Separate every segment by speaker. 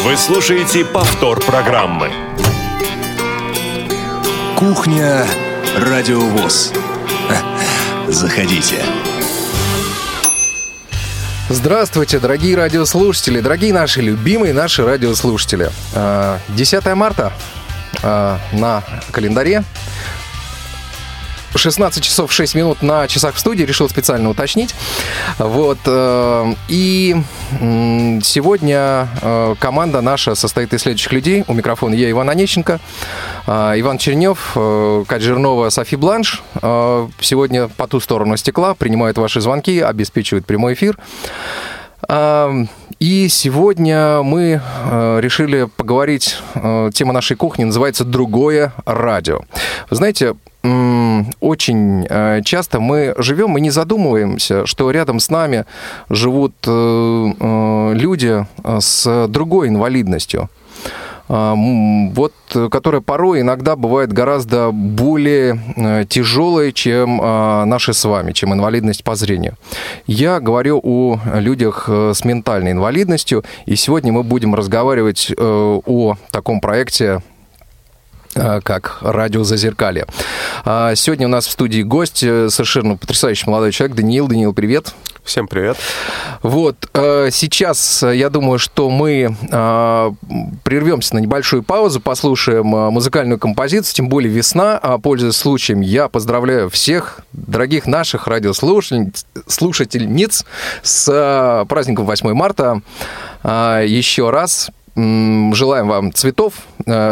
Speaker 1: Вы слушаете повтор программы.
Speaker 2: Кухня Радиовоз. Заходите.
Speaker 3: Здравствуйте, дорогие радиослушатели, дорогие наши любимые наши радиослушатели. 10 марта на календаре. 16 часов 6 минут на часах в студии, решил специально уточнить. Вот. Э, и сегодня э, команда наша состоит из следующих людей. У микрофона я, Иван Онищенко, э, Иван Чернев, Катя Жирнова, Софи Бланш. Сегодня по ту сторону стекла принимают ваши звонки, обеспечивают прямой эфир. И сегодня мы решили поговорить, тема нашей кухни называется «Другое радио». Вы знаете, очень э, часто мы живем и не задумываемся, что рядом с нами живут э, э, люди с другой инвалидностью вот, которая порой иногда бывает гораздо более тяжелой, чем наши с вами, чем инвалидность по зрению. Я говорю о людях с ментальной инвалидностью, и сегодня мы будем разговаривать о таком проекте как радио Зазеркалье. А, сегодня у нас в студии гость, э, совершенно потрясающий молодой человек, Даниил. Даниил, привет.
Speaker 4: Всем привет.
Speaker 3: Вот, э, сейчас я думаю, что мы прервемся на небольшую паузу, послушаем музыкальную композицию, тем более весна. А, пользуясь случаем, я поздравляю всех дорогих наших радиослушательниц с праздником 8 марта. А, еще раз желаем вам цветов,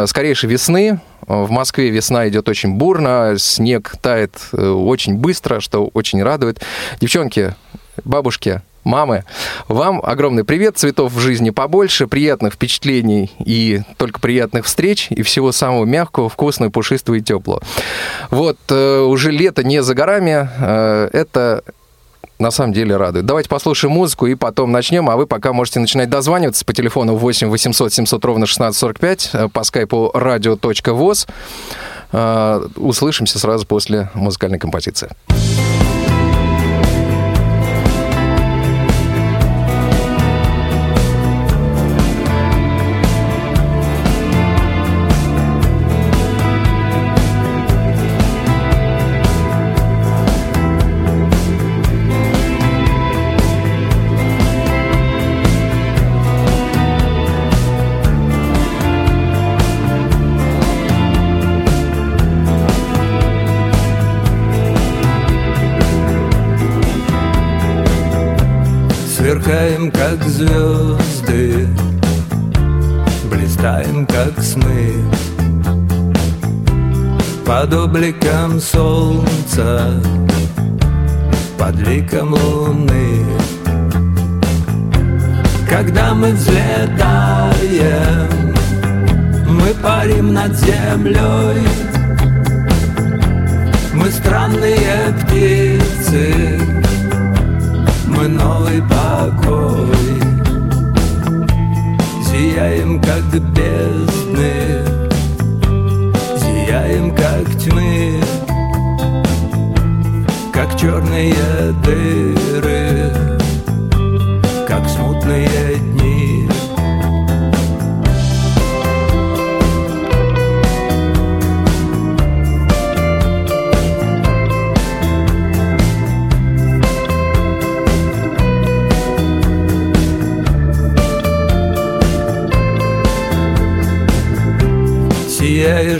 Speaker 3: скорейшей весны, в Москве весна идет очень бурно, снег тает э, очень быстро, что очень радует. Девчонки, бабушки, мамы, вам огромный привет, цветов в жизни побольше, приятных впечатлений и только приятных встреч, и всего самого мягкого, вкусного, пушистого и теплого. Вот, э, уже лето не за горами, э, это на самом деле радует. Давайте послушаем музыку и потом начнем, а вы пока можете начинать дозваниваться по телефону 8 800 700 ровно 1645, э, по скайпу radio.voz. Э, услышимся сразу после музыкальной композиции.
Speaker 5: Под обликом солнца Под ликом луны. Когда мы взлетаем Мы парим над землей. Мы странные птицы мы новый покой. Зияем, как бездны Зияем, как тьмы Как черные дыры Как смутные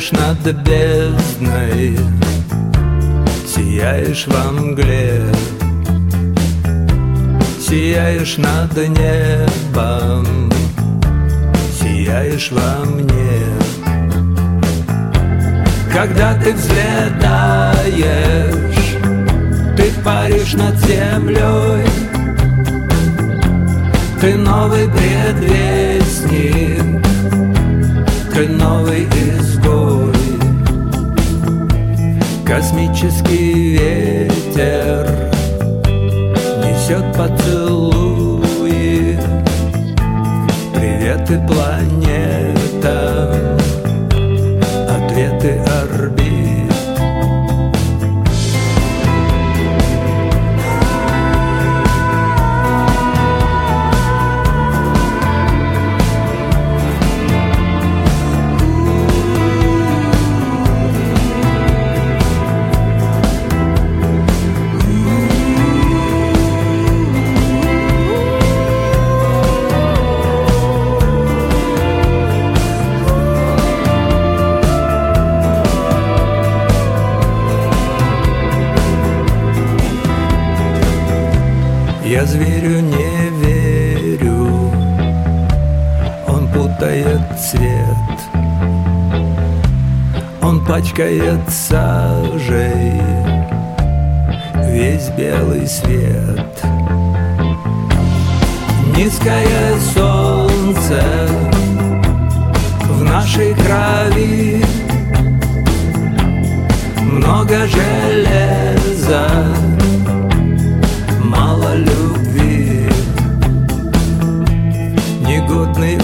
Speaker 5: Сияешь над бездной Сияешь во мгле. Сияешь над небом Сияешь во мне. Когда ты взлетаешь Ты паришь над землей. Ты новый предвестник Ты новый изгой Космический ветер Несет поцелуи. Приветы планетам Я зверю не верю. Он путает цвет. Он пачкает сажей. Весь белый свет. Низкое солнце В нашей крови. Много железа Негодный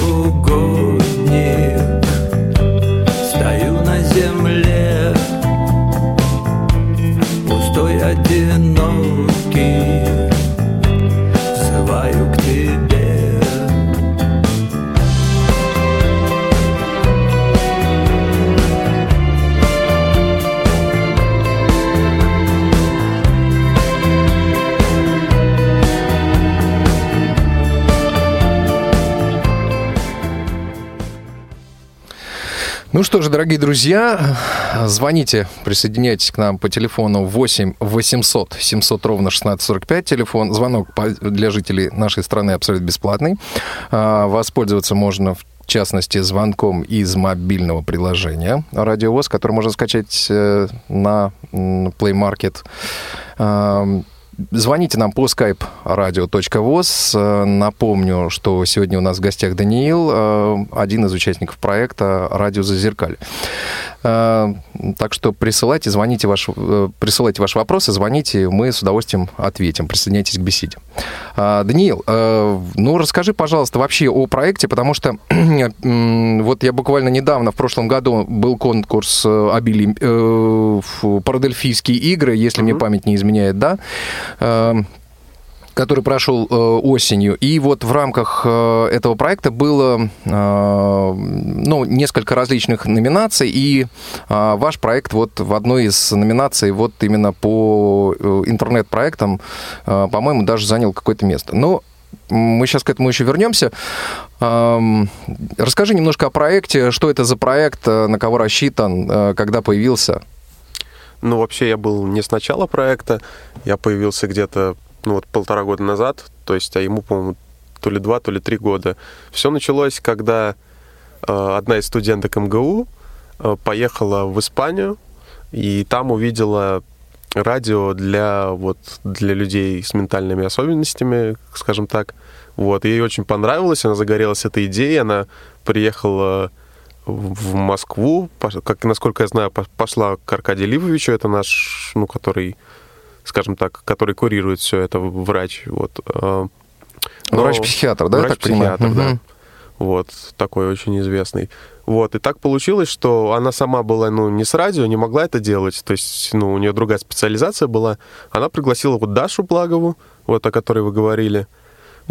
Speaker 3: Ну что же, дорогие друзья, звоните, присоединяйтесь к нам по телефону 8 800 700 ровно 1645. Телефон, звонок для жителей нашей страны абсолютно бесплатный. А, Воспользоваться можно в частности, звонком из мобильного приложения «Радио ВОЗ», которое можно скачать э, на Play Market. Звоните нам по skype radio.voz. Э, Напомню, что сегодня у нас в гостях Даниил, э, один из участников проекта «Радио Зазеркаль». Э, Так что присылайте, звоните ваш, э, присылайте ваши вопросы, звоните, мы с удовольствием ответим. Присоединяйтесь к беседе. А, Даниил, э, ну расскажи, пожалуйста, вообще о проекте, потому что вот я буквально недавно, в прошлом году, был конкурс э, обили, э, в Парадельфийские игры, если мне память не изменяет, да, который прошел э, осенью. И вот в рамках э, этого проекта было э, ну, несколько различных номинаций, и э, ваш проект вот в одной из номинаций вот именно по э, интернет-проектам, э, по-моему, даже занял какое-то место. Но мы сейчас к этому еще вернемся. Эм, Расскажи немножко о проекте, что это за проект, э, на кого рассчитан, э, когда появился.
Speaker 4: Ну, вообще, я был не с начала проекта. Я появился где-то, ну, вот полтора года назад. То есть, а ему, по-моему, то ли два, то ли три года. Все началось, когда э, одна из студенток МГУ э, поехала в Испанию, и там увидела радио для, вот, для людей с ментальными особенностями, скажем так. Вот, ей очень понравилось, она загорелась этой идеей, она приехала в Москву, как, насколько я знаю, по- пошла к Аркадию Ливовичу, это наш, ну, который, скажем так, который курирует все это, врач, вот. э, но-
Speaker 3: Врач-психиатр, да?
Speaker 4: Врач-психиатр, да. Вот, такой очень известный. Вот, и так получилось, что она сама была, ну, не с радио, не могла это делать, то есть, ну, у нее другая специализация была. Она пригласила вот Дашу Благову, вот, о которой вы говорили,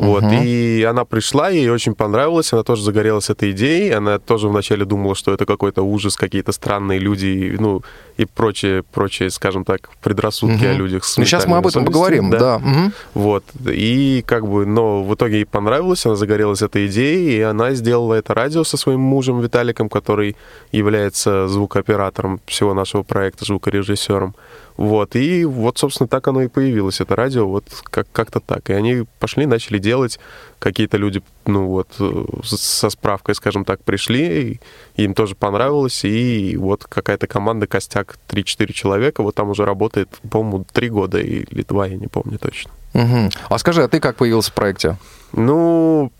Speaker 4: вот,
Speaker 3: Мгм.
Speaker 4: и она пришла, ей очень понравилось, она тоже загорелась этой идеей, она тоже вначале думала, что это какой-то ужас, какие-то странные люди, ну, и прочие, прочие, скажем так, предрассудки
Speaker 3: Мгм.
Speaker 4: о людях с
Speaker 3: Ну, сейчас мы об этом поговорим, да.
Speaker 4: особенностями,
Speaker 3: Мгм.
Speaker 4: вот, и как бы, но в итоге ей понравилось, она загорелась этой идеей, и она сделала это радио со своим мужем Виталиком, который является звукооператором всего нашего проекта, звукорежиссером. Вот, и вот, собственно, так оно и появилось, это радио, вот как- как-то так. И они пошли, начали делать, какие-то люди, ну вот, э, со справкой, скажем так, пришли, и им тоже понравилось, и вот какая-то команда, костяк, 3-4 человека, вот там уже работает, по-моему, 3 года или 2, я не помню точно.
Speaker 3: Мгм. А скажи, а ты как появился в проекте?
Speaker 4: Ну,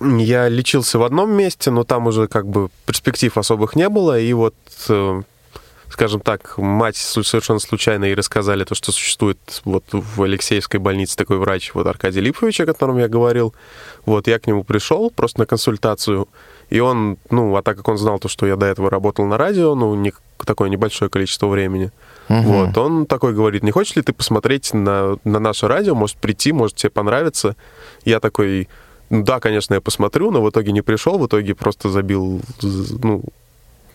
Speaker 4: я лечился в одном месте, но там уже как бы перспектив особых не было. И вот, э, скажем так, мать совершенно случайно ей рассказали то, что существует вот в Алексеевской больнице такой врач, вот Аркадий Липович, о котором я говорил. Вот я к нему пришел просто на консультацию, и он, ну, а так как он знал то, что я до этого работал на радио, ну, не, такое небольшое количество времени,
Speaker 3: Мгм.
Speaker 4: вот, он такой говорит, не хочешь ли ты посмотреть на, на наше радио, может прийти, может тебе понравится. Я такой, ну да, конечно, я посмотрю, но в итоге не пришел, в итоге просто забил, ну,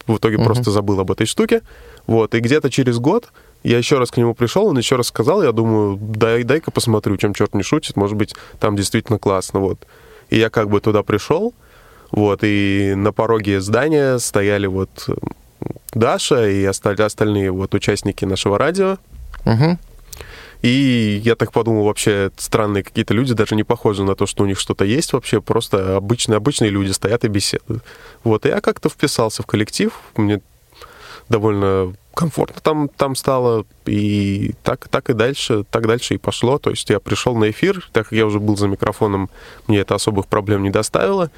Speaker 4: в итоге
Speaker 3: Мгм.
Speaker 4: просто забыл об этой штуке. Вот, и где-то через год я еще раз к нему пришел, он еще раз сказал, я думаю, дай, дай-ка посмотрю, чем черт не шутит, может быть, там действительно классно, вот. И я как бы туда пришел, вот, и на пороге здания стояли вот Даша и осталь- остальные вот участники нашего радио,
Speaker 3: Мгм.
Speaker 4: И я так подумал, вообще странные какие-то люди, даже не похожи на то, что у них что-то есть вообще, просто обычные, обычные люди стоят и беседуют. Вот, и я как-то вписался в коллектив, мне довольно комфортно там, там стало, и так, так и дальше, так дальше и пошло. То есть я пришел на эфир, так как я уже был за микрофоном, мне это особых проблем не доставило.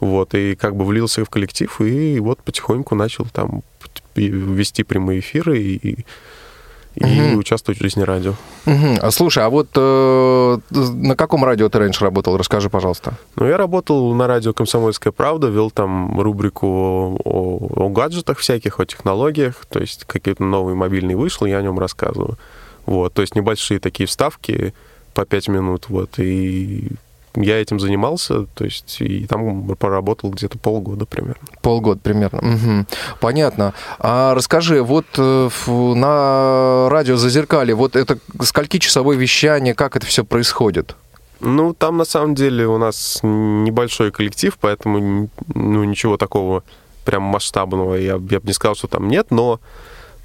Speaker 4: Вот, и как бы влился в коллектив, и вот потихоньку начал там вести прямые эфиры и, и
Speaker 3: Мгм.
Speaker 4: участвовать в жизни радио.
Speaker 3: Мгм. А слушай, а вот э, на каком радио ты раньше работал? Расскажи, пожалуйста.
Speaker 4: Ну, я работал на радио «Комсомольская правда», вел там рубрику о, о- о гаджетах всяких, о технологиях, то есть какие-то новый мобильный вышел, я о нем рассказываю. Вот, то есть небольшие такие вставки по пять минут, вот, и я этим занимался, то есть и там поработал где-то полгода примерно.
Speaker 3: Полгода примерно. Мгм. Понятно. А расскажи, вот э, на радио Зазеркалье, вот это скольки часовое вещание, как это все происходит?
Speaker 4: Ну, там на самом деле у нас небольшой коллектив, поэтому ну, ничего такого прям масштабного я, я бы не сказал, что там нет, но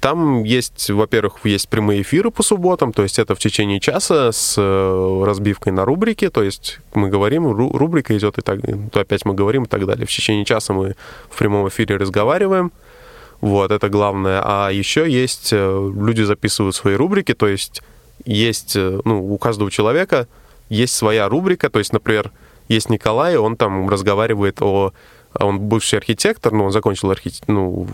Speaker 4: там есть, во-первых, есть прямые эфиры по субботам, то есть это в течение часа с э, разбивкой на рубрики, то есть мы говорим, ру- рубрика идет, и так, то опять мы говорим и так далее. В течение часа мы в прямом эфире разговариваем, вот, это главное. А еще есть, э, люди записывают свои рубрики, то есть есть, э, ну, у каждого человека есть своя рубрика, то есть, например, есть Николай, он там разговаривает о... Он бывший архитектор, но он закончил архит... ну,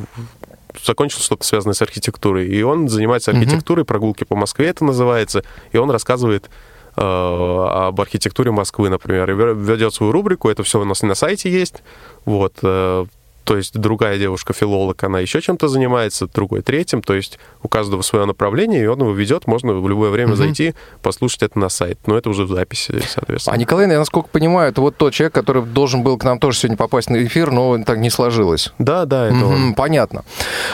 Speaker 4: закончил что-то связанное с архитектурой, и он занимается архитектурой, прогулки по Москве это называется, и он рассказывает э, об архитектуре Москвы, например, и ве- ведет свою рубрику, это все у нас и на сайте есть, вот, э, то есть другая девушка, филолог, она еще чем-то занимается, другой третьим, то есть у каждого свое направление, и он его ведет, можно в любое время
Speaker 3: Мгм.
Speaker 4: зайти, послушать это на сайт, но это уже в записи, соответственно.
Speaker 3: А Николай, я насколько понимаю, это вот тот человек, который должен был к нам тоже сегодня попасть на эфир, но так не сложилось.
Speaker 4: Да, да, это
Speaker 3: Мгм,
Speaker 4: он.
Speaker 3: Понятно.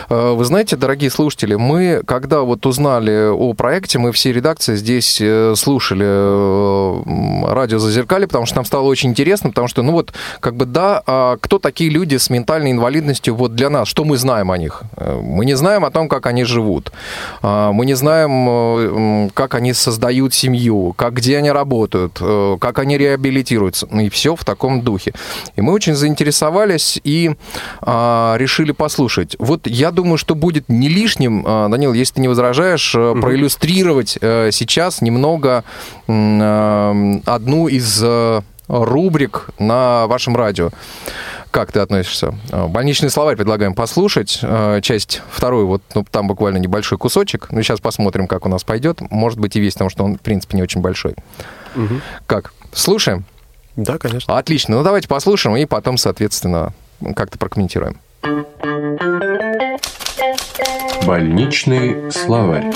Speaker 3: Э, Вы знаете, дорогие слушатели, мы, когда вот узнали о проекте, мы все редакции здесь э, слушали э, радио «Зазеркалье», потому что нам стало очень интересно, потому что, ну вот, как бы, да, а кто такие люди с ментальной инвалидностью вот для нас? Что мы знаем о них? Э, Мы не знаем о том, как они живут. А, Мы не знаем, э, как они создают семью, как, где они работают, э, как они реабилитируются. Ну и все в таком духе. И мы очень заинтересовались и а, решили послушать. Вот я думаю, что будет не лишним, а, Данил, если ты не возражаешь, э, проиллюстрировать сейчас немного одну из рубрик на вашем радио. Как ты относишься? Э, Больничный словарь предлагаем послушать. э, Часть вторую, вот ну, там буквально небольшой кусочек. Ну, сейчас посмотрим, как у нас пойдет. Может быть, и весь, потому что он, в принципе, не очень большой.
Speaker 4: Мгм.
Speaker 3: Как? Слушаем?
Speaker 4: Да, конечно.
Speaker 3: Отлично. Ну, давайте послушаем и потом, соответственно, как-то прокомментируем.
Speaker 6: Больничный словарь.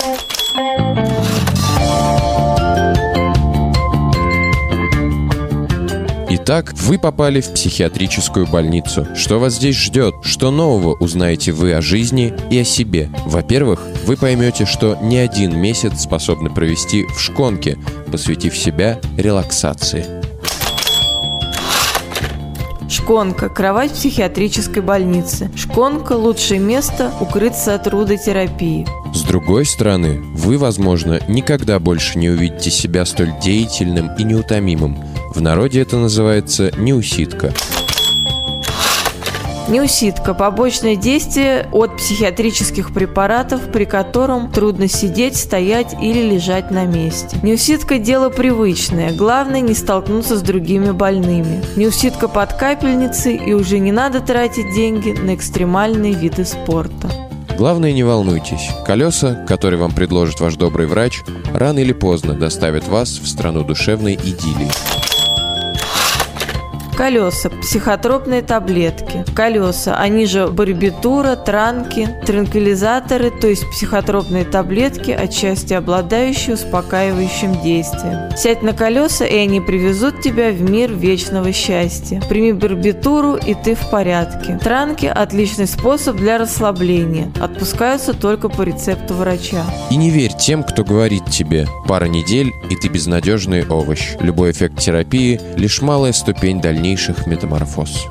Speaker 6: Итак, вы попали в психиатрическую больницу. Что вас здесь ждет? Что нового узнаете вы о жизни и о себе? Во-первых, вы поймете, что не один месяц способны провести в шконке, посвятив себя релаксации.
Speaker 7: Шконка – кровать психиатрической больницы. Шконка – лучшее место укрыться от трудотерапии.
Speaker 6: С другой стороны, вы, возможно, никогда больше не увидите себя столь деятельным и неутомимым. В народе это называется неусидка.
Speaker 7: Неусидка – побочное действие от психиатрических препаратов, при котором трудно сидеть, стоять или лежать на месте. Неусидка – дело привычное, главное не столкнуться с другими больными. Неусидка под капельницей и уже не надо тратить деньги на экстремальные виды спорта.
Speaker 6: Главное, не волнуйтесь. Колеса, которые вам предложит ваш добрый врач, рано или поздно доставят вас в страну душевной идиллии.
Speaker 7: Колеса, психотропные таблетки. Колеса, они же барбитура, транки, транквилизаторы, то есть психотропные таблетки, отчасти обладающие успокаивающим действием. Сядь на колеса, и они привезут тебя в мир вечного счастья. Прими барбитуру, и ты в порядке. Транки – отличный способ для расслабления. Отпускаются только по рецепту врача.
Speaker 6: И не верь тем, кто говорит тебе «пара недель, и ты безнадежный овощ». Любой эффект терапии – лишь малая ступень дальнейших метаморфоз.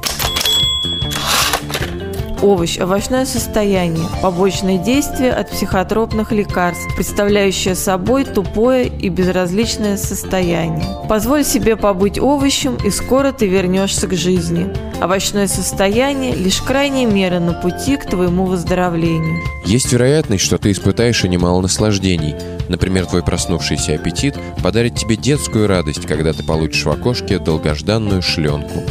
Speaker 7: Овощ – овощное состояние, побочное действие от психотропных лекарств, представляющее собой тупое и безразличное состояние. Позволь себе побыть овощем, и скоро ты вернешься к жизни. Овощное состояние – лишь крайняя мера на пути к твоему выздоровлению.
Speaker 6: Есть вероятность, что ты испытаешь и немало наслаждений. Например, твой проснувшийся аппетит подарит тебе детскую радость, когда ты получишь в окошке долгожданную шленку.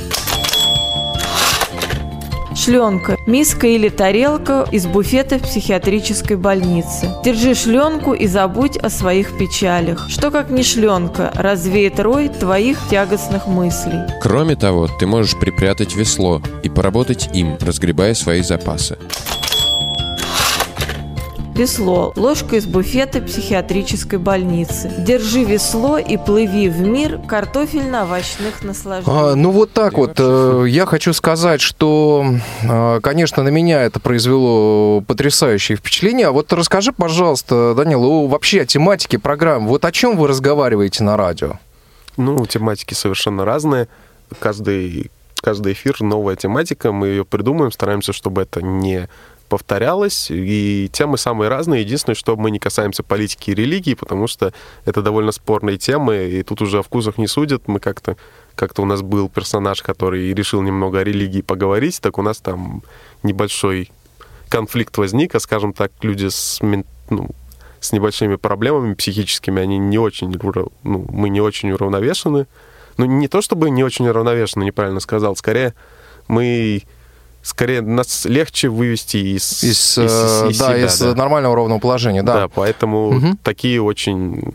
Speaker 7: Шленка – миска или тарелка из буфета в психиатрической больнице. Держи шленку и забудь о своих печалях. Что как не шленка развеет рой твоих тягостных мыслей.
Speaker 6: Кроме того, ты можешь припрятать весло и поработать им, разгребая свои запасы.
Speaker 7: Весло – ложка из буфета психиатрической больницы. Держи весло и плыви в мир картофельно-овощных наслаждений.
Speaker 3: А, ну вот так вот. э, Я хочу сказать, что, э, конечно, на меня это произвело потрясающее впечатление. А вот расскажи, пожалуйста, Данил, вообще о тематике программы. Вот о чем вы разговариваете на радио?
Speaker 4: Ну, тематики совершенно разные. Каждый, каждый эфир новая тематика. Мы ее придумаем, стараемся, чтобы это не повторялось. И темы самые разные. Единственное, что мы не касаемся политики и религии, потому что это довольно спорные темы, и тут уже о вкусах не судят. Мы как-то как-то у нас был персонаж, который решил немного о религии поговорить, так у нас там небольшой конфликт возник, а скажем так, люди с, ну, с небольшими проблемами психическими, они не очень, ну, мы не очень уравновешены. Ну, не то чтобы не очень уравновешены, неправильно сказал, скорее мы скорее нас легче вывести из,
Speaker 3: Из, э, да,
Speaker 4: себя,
Speaker 3: из
Speaker 4: да.
Speaker 3: нормального ровного положения,
Speaker 4: Да,
Speaker 3: да.
Speaker 4: поэтому
Speaker 3: Мгм.
Speaker 4: такие очень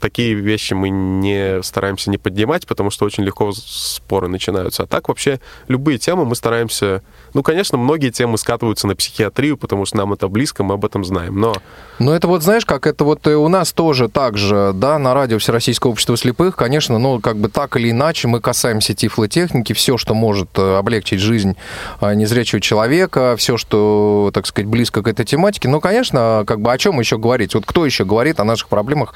Speaker 4: такие вещи мы не стараемся не поднимать, потому что очень легко споры начинаются. А так вообще любые темы мы стараемся. Ну, конечно, многие темы скатываются на психиатрию, потому что нам это близко, мы об этом знаем. Но
Speaker 3: Но это вот, знаешь, как это вот у нас тоже так же, да, на радио Всероссийского общества слепых, конечно, ну, как бы так или иначе мы касаемся тифлотехники, все, что может э, облегчить жизнь э, незрячего человека, все, что, так сказать, близко к этой тематике. Ну, конечно, как бы о чем еще говорить? Вот кто еще говорит о наших проблемах,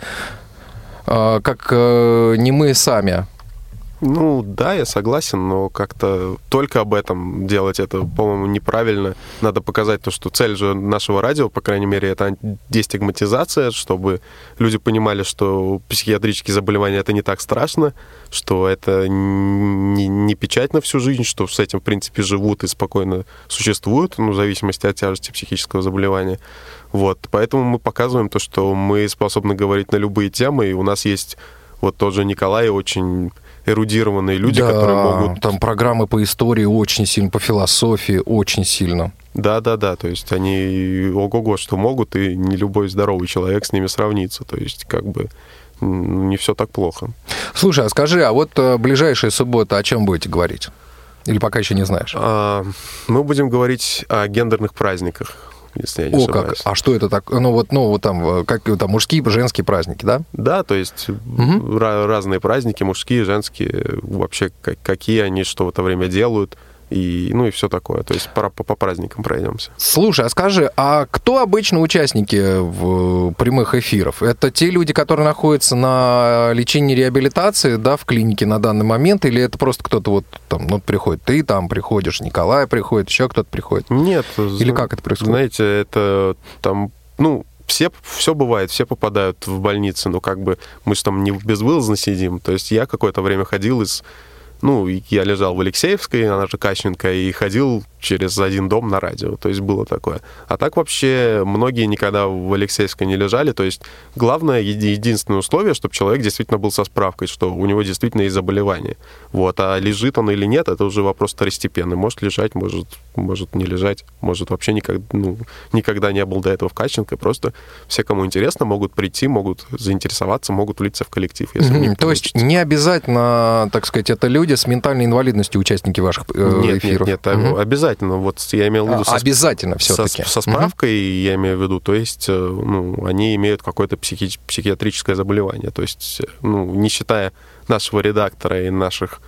Speaker 3: э, как э, не мы сами?
Speaker 4: Ну, да, я согласен, но как-то только об этом делать это, по-моему, неправильно. Надо показать то, что цель же нашего радио, по крайней мере, это дестигматизация, чтобы люди понимали, что психиатрические заболевания это не так страшно, что это не, не печать на всю жизнь, что с этим, в принципе, живут и спокойно существуют, ну, в зависимости от тяжести психического заболевания. Вот, поэтому мы показываем то, что мы способны говорить на любые темы, и у нас есть вот тот же Николай, очень эрудированные люди,
Speaker 3: Да,
Speaker 4: которые могут...
Speaker 3: Там программы по истории очень сильно, по философии очень сильно.
Speaker 4: Да, да, да. То есть они ого-го, что могут, и не любой здоровый человек с ними сравнится. То есть, как бы м, не все так плохо.
Speaker 3: Слушай, а скажи, а вот э, ближайшая суббота о чем будете говорить? Или пока еще не знаешь?
Speaker 4: А, мы будем говорить о гендерных праздниках, если я не
Speaker 3: О, как.
Speaker 4: ошибаюсь.
Speaker 3: А что это так? Ну, вот, ну, вот там, э, как там, мужские, женские праздники, да?
Speaker 4: Да, то есть ра- разные праздники, мужские, женские, вообще как- какие они, что в это время делают, и, ну и все такое. То есть пора по, по праздникам пройдемся.
Speaker 3: Слушай, а скажи, а кто обычно участники в прямых эфиров? Это те люди, которые находятся на лечении реабилитации, да, в клинике на данный момент, или это просто кто-то вот там, ну, приходит, ты там приходишь, Николай приходит, еще кто-то приходит?
Speaker 4: Нет.
Speaker 3: Или как это происходит?
Speaker 4: Знаете, это там, ну, все, все бывает, все попадают в больницы, но как бы мы же там не безвылазно сидим. То есть я какое-то время ходил из... Ну, я лежал в Алексеевской, она же Кащенко, и ходил через один дом на радио. То есть было такое. А так вообще многие никогда в Алексеевской не лежали. То есть главное, еди- единственное условие, чтобы человек действительно был со справкой, что у него действительно есть заболевание. Вот. А лежит он или нет, это уже вопрос второстепенный. Может лежать, может, может не лежать, может вообще никогда, ну, никогда не был до этого в Кащенко. Просто все, кому интересно, могут прийти, могут заинтересоваться, могут влиться в коллектив, если
Speaker 3: Мгм. То есть не обязательно, так сказать, это люди с ментальной инвалидностью, участники ваших э,
Speaker 4: Нет, нет,
Speaker 3: эфиров?
Speaker 4: нет,
Speaker 3: Мгм.
Speaker 4: обязательно. Вот я имел в виду
Speaker 3: А,
Speaker 4: со
Speaker 3: обязательно
Speaker 4: со,
Speaker 3: все-таки.
Speaker 4: со справкой, я имею в виду, то есть, э, ну, они имеют какое-то психи- психиатрическое заболевание, то есть, э, ну, не считая нашего редактора и наших,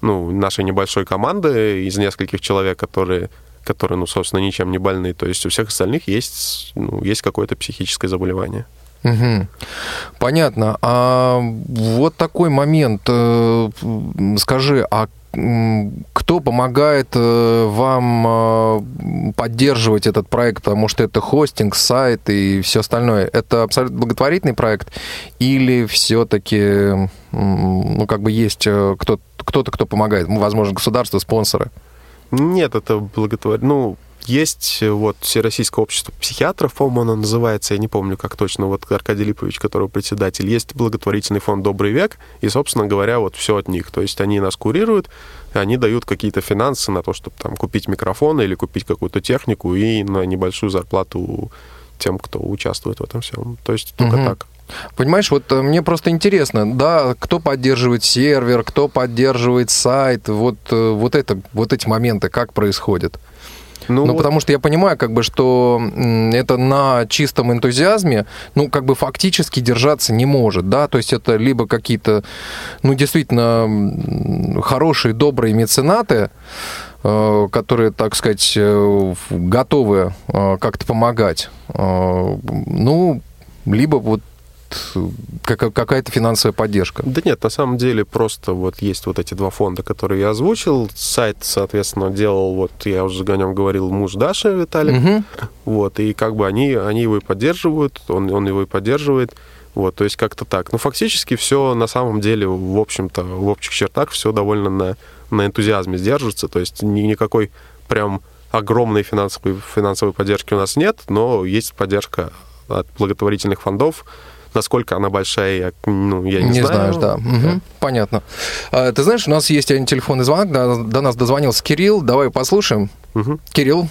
Speaker 4: ну, нашей небольшой команды из нескольких человек, которые которые, ну, собственно, ничем не больны. То есть у всех остальных есть, ну, есть какое-то психическое заболевание.
Speaker 3: Мгм. Понятно. А вот такой момент. э, Скажи, а кто помогает э, вам э, поддерживать этот проект, потому что это хостинг, сайт и все остальное. Это абсолютно благотворительный проект или все-таки, ну, как бы есть э, кто- кто-то, кто помогает? Возможно, государство, спонсоры.
Speaker 4: Нет, это благотворительно. Ну, есть э, вот Всероссийское общество психиатров, по-моему, оно называется, я не помню, как точно, вот Аркадий Липович, который председатель. Есть благотворительный фонд «Добрый век», и, собственно говоря, вот все от них. То есть они нас курируют, они дают какие-то финансы на то, чтобы там купить микрофоны или купить какую-то технику и на небольшую зарплату тем, кто участвует в этом всем. То есть только
Speaker 3: Мгм.
Speaker 4: так.
Speaker 3: Понимаешь, вот э, мне просто интересно, да, кто поддерживает сервер, кто поддерживает сайт, вот, э, вот, это, вот эти моменты, как происходят? Ну,
Speaker 4: вот-
Speaker 3: потому что я понимаю, как бы, что это на чистом энтузиазме, ну, как бы фактически держаться не может, да, то есть это либо какие-то, ну, действительно хорошие, добрые меценаты, э, которые, так сказать, э, готовы э, как-то помогать, ну, либо вот какая-то финансовая поддержка.
Speaker 4: Да нет, на самом деле просто вот есть вот эти два фонда, которые я озвучил. Сайт, соответственно, делал, вот я уже о нем говорил, муж Даши Виталик.
Speaker 3: Мгм.
Speaker 4: Вот, и как бы они, они его и поддерживают, он, он его и поддерживает. Вот, то есть как-то так. Но фактически все на самом деле, в общем-то, в общих чертах все довольно на, на энтузиазме сдерживается. То есть ни- никакой прям огромной финансовой, финансовой поддержки у нас нет, но есть поддержка от благотворительных фондов. Насколько она большая, я, ну, я не,
Speaker 3: Не,
Speaker 4: знаю.
Speaker 3: знаешь, да. Мгм. Понятно. А, ты знаешь, у нас есть один телефонный звонок, до, до нас дозвонился Кирилл. Давай послушаем.
Speaker 4: Мгм.
Speaker 3: Кирилл,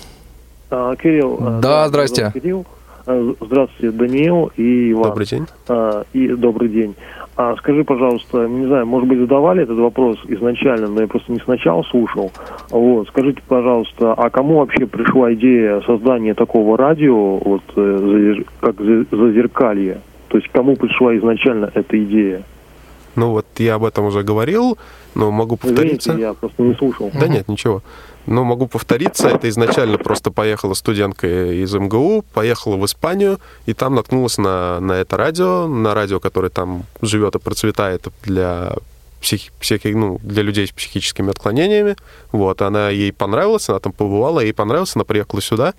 Speaker 8: А, Кирилл.
Speaker 3: Да,
Speaker 8: меня
Speaker 3: здрасте.
Speaker 8: Кирилл. А, Здравствуйте, Даниил и Иван.
Speaker 4: Добрый день.
Speaker 8: А, и добрый день. А скажи, пожалуйста, не знаю, может быть, задавали этот вопрос изначально, но я просто не сначала слушал. Вот, скажите, пожалуйста, а кому вообще пришла идея создания такого радио, вот, э, как «За- зазеркалье? То есть кому пришла изначально эта идея?
Speaker 4: Ну вот я об этом уже говорил, но могу повториться.
Speaker 8: Извините, я просто не слушал.
Speaker 4: Да нет, ничего. Но могу повториться, это изначально просто поехала студентка из МГУ, поехала в Испанию, и там наткнулась на, на это радио, на радио, которое там живет и процветает для психи, психи- ну, для людей с психическими отклонениями. Вот, она ей понравилась, она там побывала, ей понравилось, она приехала сюда.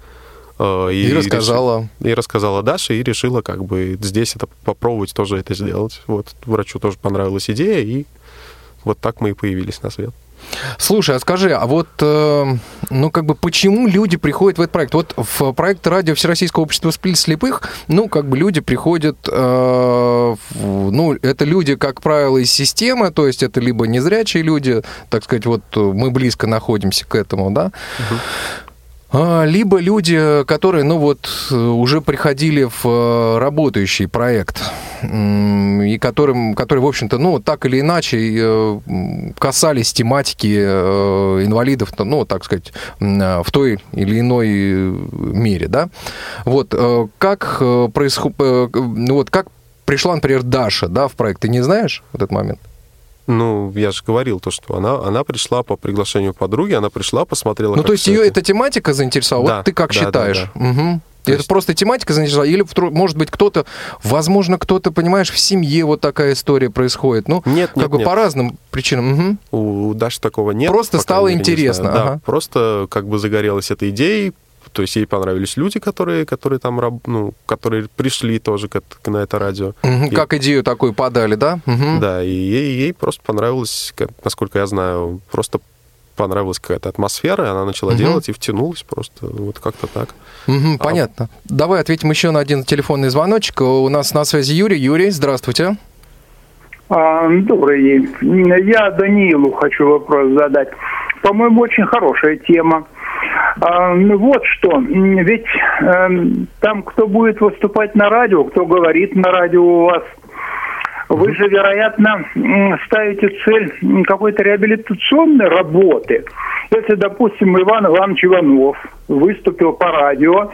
Speaker 4: Э,
Speaker 3: и, рассказала.
Speaker 4: реши- и рассказала Даше, и решила как бы здесь это попробовать тоже это сделать. Вот, врачу тоже понравилась идея, и вот так мы и появились на свет.
Speaker 3: Слушай, а скажи, а вот, э, ну, как бы, почему люди приходят в этот проект? Вот в проект радио Всероссийского общества слепых, ну, как бы люди приходят, э, ну, это люди, как правило, из системы, то есть это либо незрячие люди, так сказать, вот мы близко находимся к этому, да, А, либо люди, которые, ну вот, уже приходили в э, работающий проект, и которым, которые, в общем-то, ну, так или иначе э, касались тематики э, инвалидов, ну, так сказать, в той или иной мере, да. Вот, как происходит, вот, как пришла, например, Даша, да, в проект, ты не знаешь в этот момент?
Speaker 4: Ну, я же говорил то, что она, она пришла по приглашению подруги, она пришла, посмотрела.
Speaker 3: Ну, то есть ее
Speaker 4: это.
Speaker 3: эта тематика заинтересовала?
Speaker 4: Да,
Speaker 3: вот ты как
Speaker 4: да, да,
Speaker 3: считаешь? Мгм.
Speaker 4: То
Speaker 3: это
Speaker 4: есть-
Speaker 3: просто тематика заинтересовала? Или, может быть, кто-то, возможно, кто-то, понимаешь, в семье вот такая история происходит? Ну,
Speaker 4: Нет,
Speaker 3: как
Speaker 4: нет,
Speaker 3: бы
Speaker 4: нет.
Speaker 3: по разным причинам. Мгм.
Speaker 4: У Даши такого нет.
Speaker 3: Просто стало
Speaker 4: мере,
Speaker 3: интересно,
Speaker 4: знаю. Да,
Speaker 3: ага.
Speaker 4: просто как бы загорелась этой идеей, то есть ей понравились люди, которые, которые там, ну, которые пришли тоже к, эт- на это радио.
Speaker 3: Мгм.
Speaker 4: И-
Speaker 3: Как идею такую подали, да? Мгм.
Speaker 4: Да, и ей, ей просто понравилось, как- насколько я знаю, просто понравилась какая-то атмосфера, и она начала
Speaker 3: Мгм.
Speaker 4: делать и втянулась просто, вот как-то так.
Speaker 3: Мгм,
Speaker 4: А-
Speaker 3: понятно. Давай ответим еще на один телефонный звоночек. У нас на связи Юрий. Юрий, здравствуйте.
Speaker 9: А, Добрый день. Я Даниилу хочу вопрос задать. По-моему, очень хорошая тема. А, ну Вот что, ведь эм, там, кто будет выступать на радио, кто говорит на радио у вас, вы же, вероятно, ставите цель какой-то реабилитационной работы. Если, допустим, Иван Иванович Иванов выступил по радио,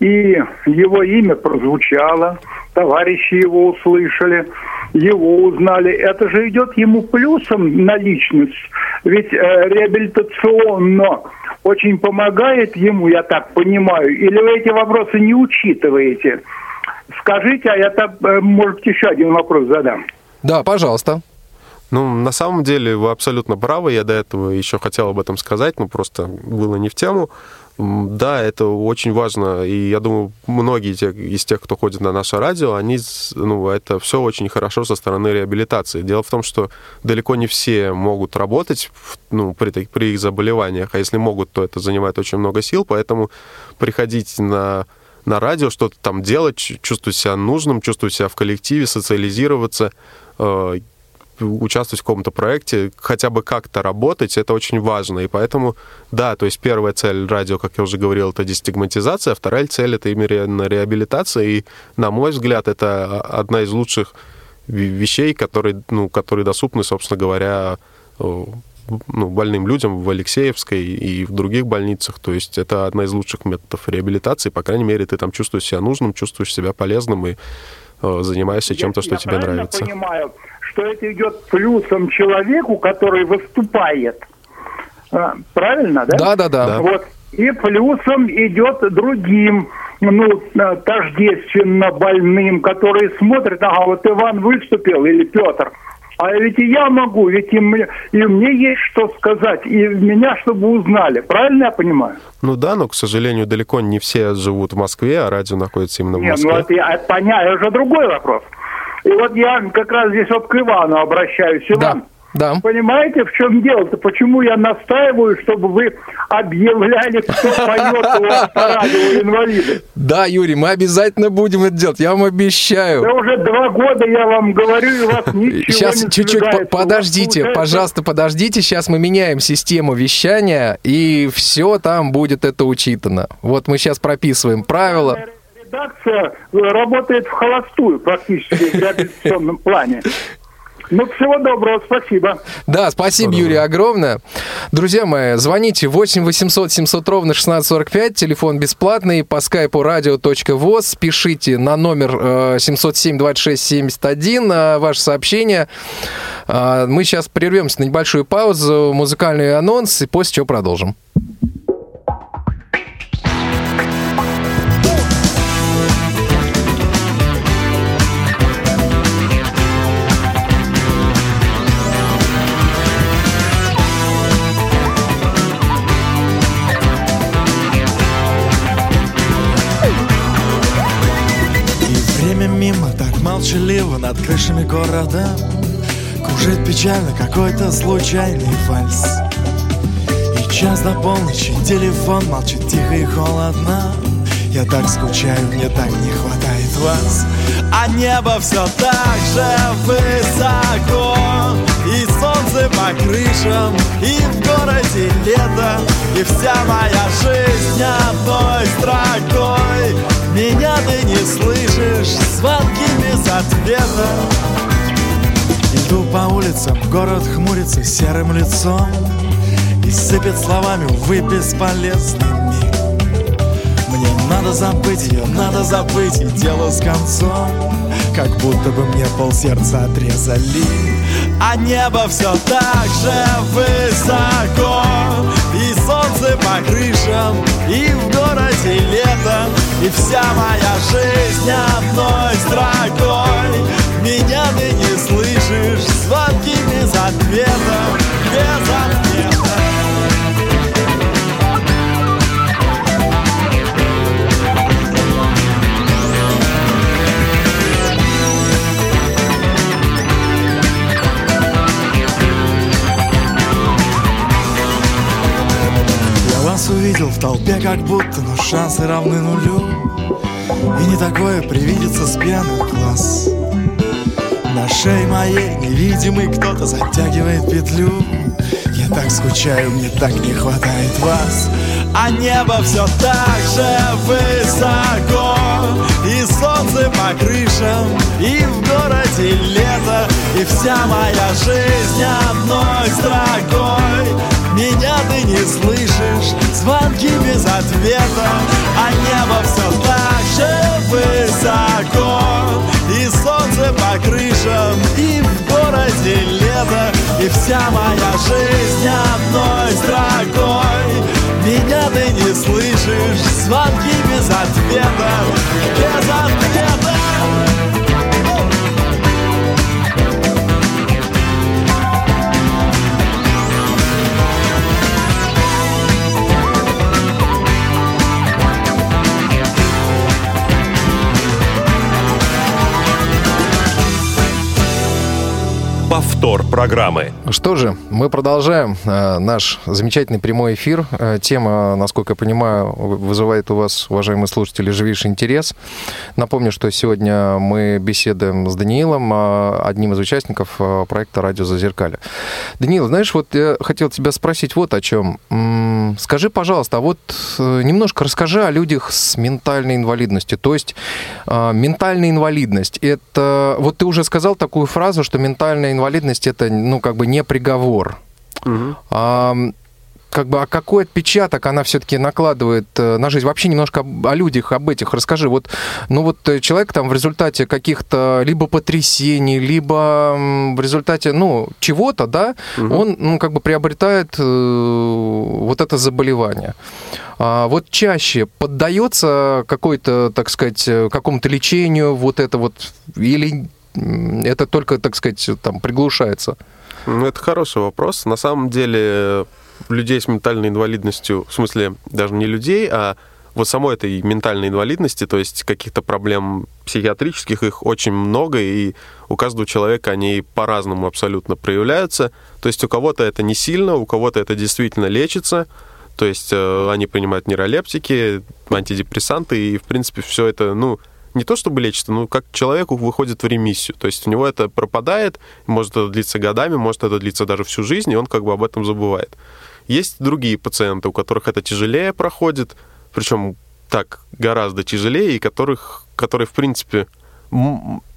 Speaker 9: и его имя прозвучало, товарищи его услышали, его узнали. Это же идет ему плюсом на личность. Ведь э, реабилитационно очень помогает ему, я так понимаю, или вы эти вопросы не учитываете? Скажите, а я, так, э, может, еще один вопрос задам.
Speaker 3: Да, пожалуйста.
Speaker 4: Ну, на самом деле вы абсолютно правы. Я до этого еще хотел об этом сказать, но просто было не в тему. Да, это очень важно, и я думаю, многие из тех, кто ходит на наше радио, они, ну, это все очень хорошо со стороны реабилитации. Дело в том, что далеко не все могут работать ну, при, при их заболеваниях, а если могут, то это занимает очень много сил, поэтому приходить на на радио, что-то там делать, чу- чувствовать себя нужным, чувствовать себя в коллективе, социализироваться, э, участвовать в каком-то проекте, хотя бы как-то работать, это очень важно. И поэтому, да, то есть первая цель радио, как я уже говорил, это дестигматизация, а вторая цель это именно реабилитация. И, на мой взгляд, это одна из лучших ве- вещей, которые, ну, которые доступны, собственно говоря, э, ну, больным людям в Алексеевской и в других больницах. То есть это одна из лучших методов реабилитации. По крайней мере, ты там чувствуешь себя нужным, чувствуешь себя полезным и э, занимаешься чем-то, что
Speaker 9: я
Speaker 4: тебе нравится.
Speaker 9: понимаю, что это идет плюсом человеку, который выступает. А, Правильно, да?
Speaker 3: Да, да, да.
Speaker 9: Вот. И плюсом идет другим, ну, э, тождественно больным, которые смотрят, ага, вот Иван выступил или Петр, а ведь и я могу, ведь и мне, и мне есть что сказать, и меня чтобы узнали. Правильно я понимаю?
Speaker 4: Ну да, но, к сожалению, далеко не все живут в Москве, а радио находится именно в
Speaker 9: Нет,
Speaker 4: Москве.
Speaker 9: ну это я это понятно, это уже другой вопрос. И вот я как раз здесь вот к Ивану обращаюсь. Иван,
Speaker 3: Да, да.
Speaker 9: Понимаете, в чем дело-то? Почему я настаиваю, чтобы вы объявляли, кто поет у вас по радио инвалиды?
Speaker 3: Да, Юрий, мы обязательно будем это делать, я вам обещаю.
Speaker 9: Да уже два года я вам говорю, и у вас ничего
Speaker 3: Сейчас
Speaker 9: не
Speaker 3: чуть-чуть по- подождите,
Speaker 9: получается-
Speaker 3: пожалуйста, подождите. Сейчас мы меняем систему вещания, и все там будет это учитано. Вот мы сейчас прописываем правила.
Speaker 9: Редакция э, работает в холостую практически в реабилитационном плане. Ну, всего доброго, спасибо.
Speaker 3: Да, спасибо, Юрий, огромное. Друзья мои, звоните 8 800 700 ровно 1645, телефон бесплатный, по скайпу radio.voz, пишите на номер э, 707 26 71 э, ваше сообщение. Э, Мы сейчас прервемся на небольшую паузу, музыкальный анонс, и после чего продолжим.
Speaker 10: Над крышами города Кружит печально какой-то случайный вальс. И час до полночи телефон молчит тихо и холодно. Я так скучаю, мне так не хватает вас. А небо все так же высоко. И солнце по крышам, и в городе лето. И вся моя жизнь одной строкой Меня ты не слышишь, звонки без ответа. Иду по улицам, город хмурится серым лицом И сыпет словами, увы, бесполезный миг Мне надо забыть ее, надо забыть и дело с концом. Как будто бы мне полсердца отрезали. А небо все так же высоко солнце по крышам, и в городе лето И вся моя жизнь одной строкой. Меня ты не слышишь, звонки без ответа Без ответа Увидел в толпе как будто, но шансы равны нулю. И не такое привидится с пьяных глаз. На шее моей невидимый кто-то затягивает петлю. Я так скучаю, мне так не хватает вас. А небо все так же высоко. И солнце по крышам, и в городе лето. И вся моя жизнь одной строкой меня ты не слышишь, звонки без ответа А небо все так же высоко. И солнце по крышам, и в городе лето И вся моя жизнь одной строкой. Меня ты не слышишь, звонки без ответа Без ответа Off.
Speaker 1: Программы.
Speaker 3: Что же, мы продолжаем э, наш замечательный прямой эфир. Э, тема, насколько я понимаю, вы- вызывает у вас, уважаемые слушатели, живейший интерес. Напомню, что сегодня мы беседуем с Даниилом, э, одним из участников э, проекта «Радио Зазеркалье». Даниил, знаешь, вот я хотел тебя спросить вот о чем. М, Скажи, пожалуйста, а вот э, немножко расскажи о людях с ментальной инвалидностью. То есть э, ментальная инвалидность, это... Вот ты уже сказал такую фразу, что ментальная инвалидность это, ну, как бы не приговор. А, м, как бы, а какой отпечаток она все-таки накладывает э, на жизнь? Вообще немножко о людях, об этих расскажи. Вот, ну вот э, человек там в результате каких-то либо потрясений, либо в результате, ну, чего-то, да, он, ну, как бы приобретает э, вот это заболевание. А вот чаще поддается какой-то, так сказать, э, какому-то лечению вот это вот, или это только, так сказать, там приглушается?
Speaker 4: Ну, это хороший вопрос. На самом деле, людей с ментальной инвалидностью, в смысле, даже не людей, а вот самой этой ментальной инвалидности, то есть каких-то проблем психиатрических, их очень много, и у каждого человека они по-разному абсолютно проявляются. То есть у кого-то это не сильно, у кого-то это действительно лечится, то есть э, они принимают нейролептики, антидепрессанты, и, в принципе, все это, ну, не то чтобы лечится, но как человеку выходит в ремиссию. То есть у него это пропадает, может это длиться годами, может это длиться даже всю жизнь, и он как бы об этом забывает. Есть другие пациенты, у которых это тяжелее проходит, причем так гораздо тяжелее, и которых, которые, в принципе,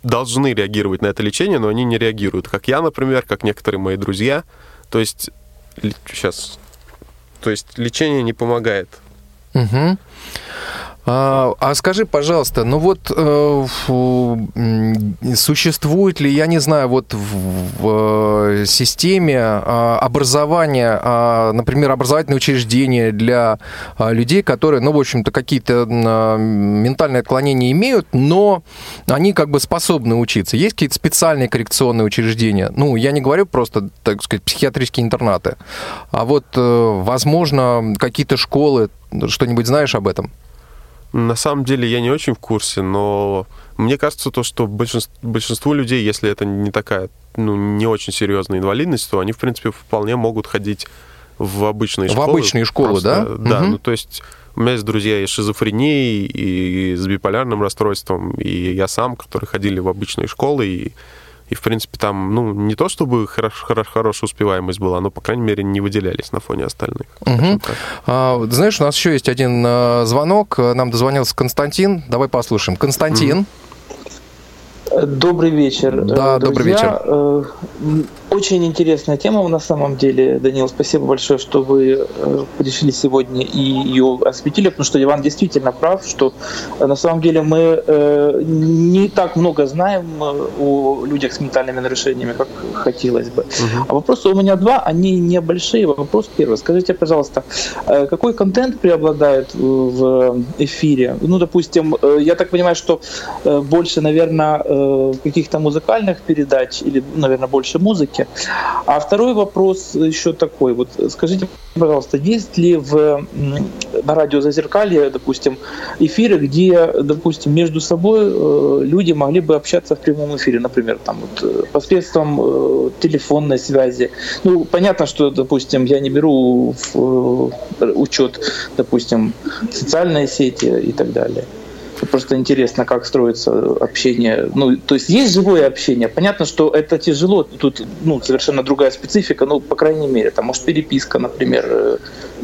Speaker 4: должны реагировать на это лечение, но они не реагируют. Как я, например, как некоторые мои друзья. То есть, сейчас, то есть лечение не помогает.
Speaker 3: Мгм. А, а скажи, пожалуйста, ну вот э, фу, существует ли, я не знаю, вот в, в, э, системе а, образования, а, например, образовательные учреждения для людей, которые, ну, в общем-то, какие-то ментальные отклонения имеют, но они как бы способны учиться. Есть какие-то специальные коррекционные учреждения? Ну, я не говорю просто, так сказать, психиатрические интернаты, а вот, э, возможно, какие-то школы, что-нибудь знаешь об этом?
Speaker 4: На самом деле я не очень в курсе, но мне кажется то, что большинство, большинству людей, если это не такая, ну, не очень серьезная инвалидность, то они, в принципе, вполне могут ходить в обычные
Speaker 3: В
Speaker 4: школы.
Speaker 3: обычные школы, да?
Speaker 4: Да,
Speaker 3: Мгм.
Speaker 4: ну, то есть у меня есть друзья и с шизофренией, и с биполярным расстройством, и я сам, которые ходили в обычные школы, и, и в принципе, там, ну, не то чтобы хорош, хорош- хорошая успеваемость была, но, по крайней мере, не выделялись на фоне остальных. так.
Speaker 3: А, знаешь, у нас еще есть один э, звонок. Нам дозвонился Константин. Давай послушаем. Константин.
Speaker 11: Добрый вечер.
Speaker 3: Да,
Speaker 11: э,
Speaker 3: добрый
Speaker 11: друзья.
Speaker 3: вечер.
Speaker 11: Э, Очень интересная тема на самом деле. Данил, спасибо большое, что вы э, решили сегодня и ее осветили, потому что Иван действительно прав, что э, на самом деле мы э, не так много знаем э, о людях с ментальными нарушениями, как хотелось бы. А вопросы у меня два, они небольшие. Вопрос первый. Скажите, пожалуйста, э, какой контент преобладает э, в эфире? Ну, допустим, э, я так понимаю, что э, больше, наверное, э, каких-то музыкальных передач или, наверное, больше музыки. А второй вопрос еще такой. Вот скажите, пожалуйста, есть ли в, на радио Зазеркалье, допустим, эфиры, где, допустим, между собой э, люди могли бы общаться в прямом эфире, например, там, вот, э, посредством э, телефонной связи? Ну, понятно, что, допустим, я не беру в учет, допустим, социальные сети и так далее. Просто интересно, как строится общение. Ну, то есть есть живое общение. Понятно, что это тяжело. Тут ну, совершенно другая специфика. Ну, по крайней мере, там, может, переписка, например, э,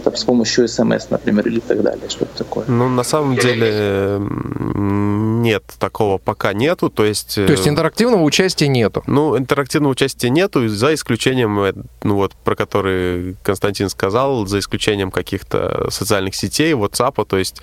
Speaker 11: там, с помощью смс, например, или так далее. Что-то такое.
Speaker 4: Ну, на самом деле, нет, такого пока нету. То есть,
Speaker 3: То есть интерактивного участия нету.
Speaker 4: Ну, интерактивного участия нету, за исключением, э, ну вот, про который Константин сказал, за исключением каких-то социальных сетей, WhatsApp, то есть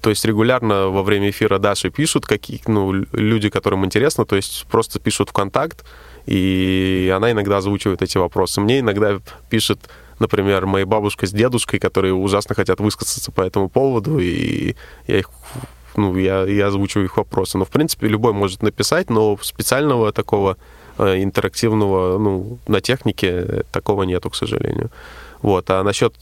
Speaker 4: то есть регулярно во время эфира Даши пишут какие, ну, люди, которым интересно, то есть просто пишут в контакт, и она иногда озвучивает эти вопросы. Мне иногда пишет, например, моя бабушка с дедушкой, которые ужасно хотят высказаться по этому поводу, и я их ну, я, я озвучиваю их вопросы. Но, в принципе, любой может написать, но специального такого э, интерактивного, ну, на технике такого нету, к сожалению. Вот. А насчет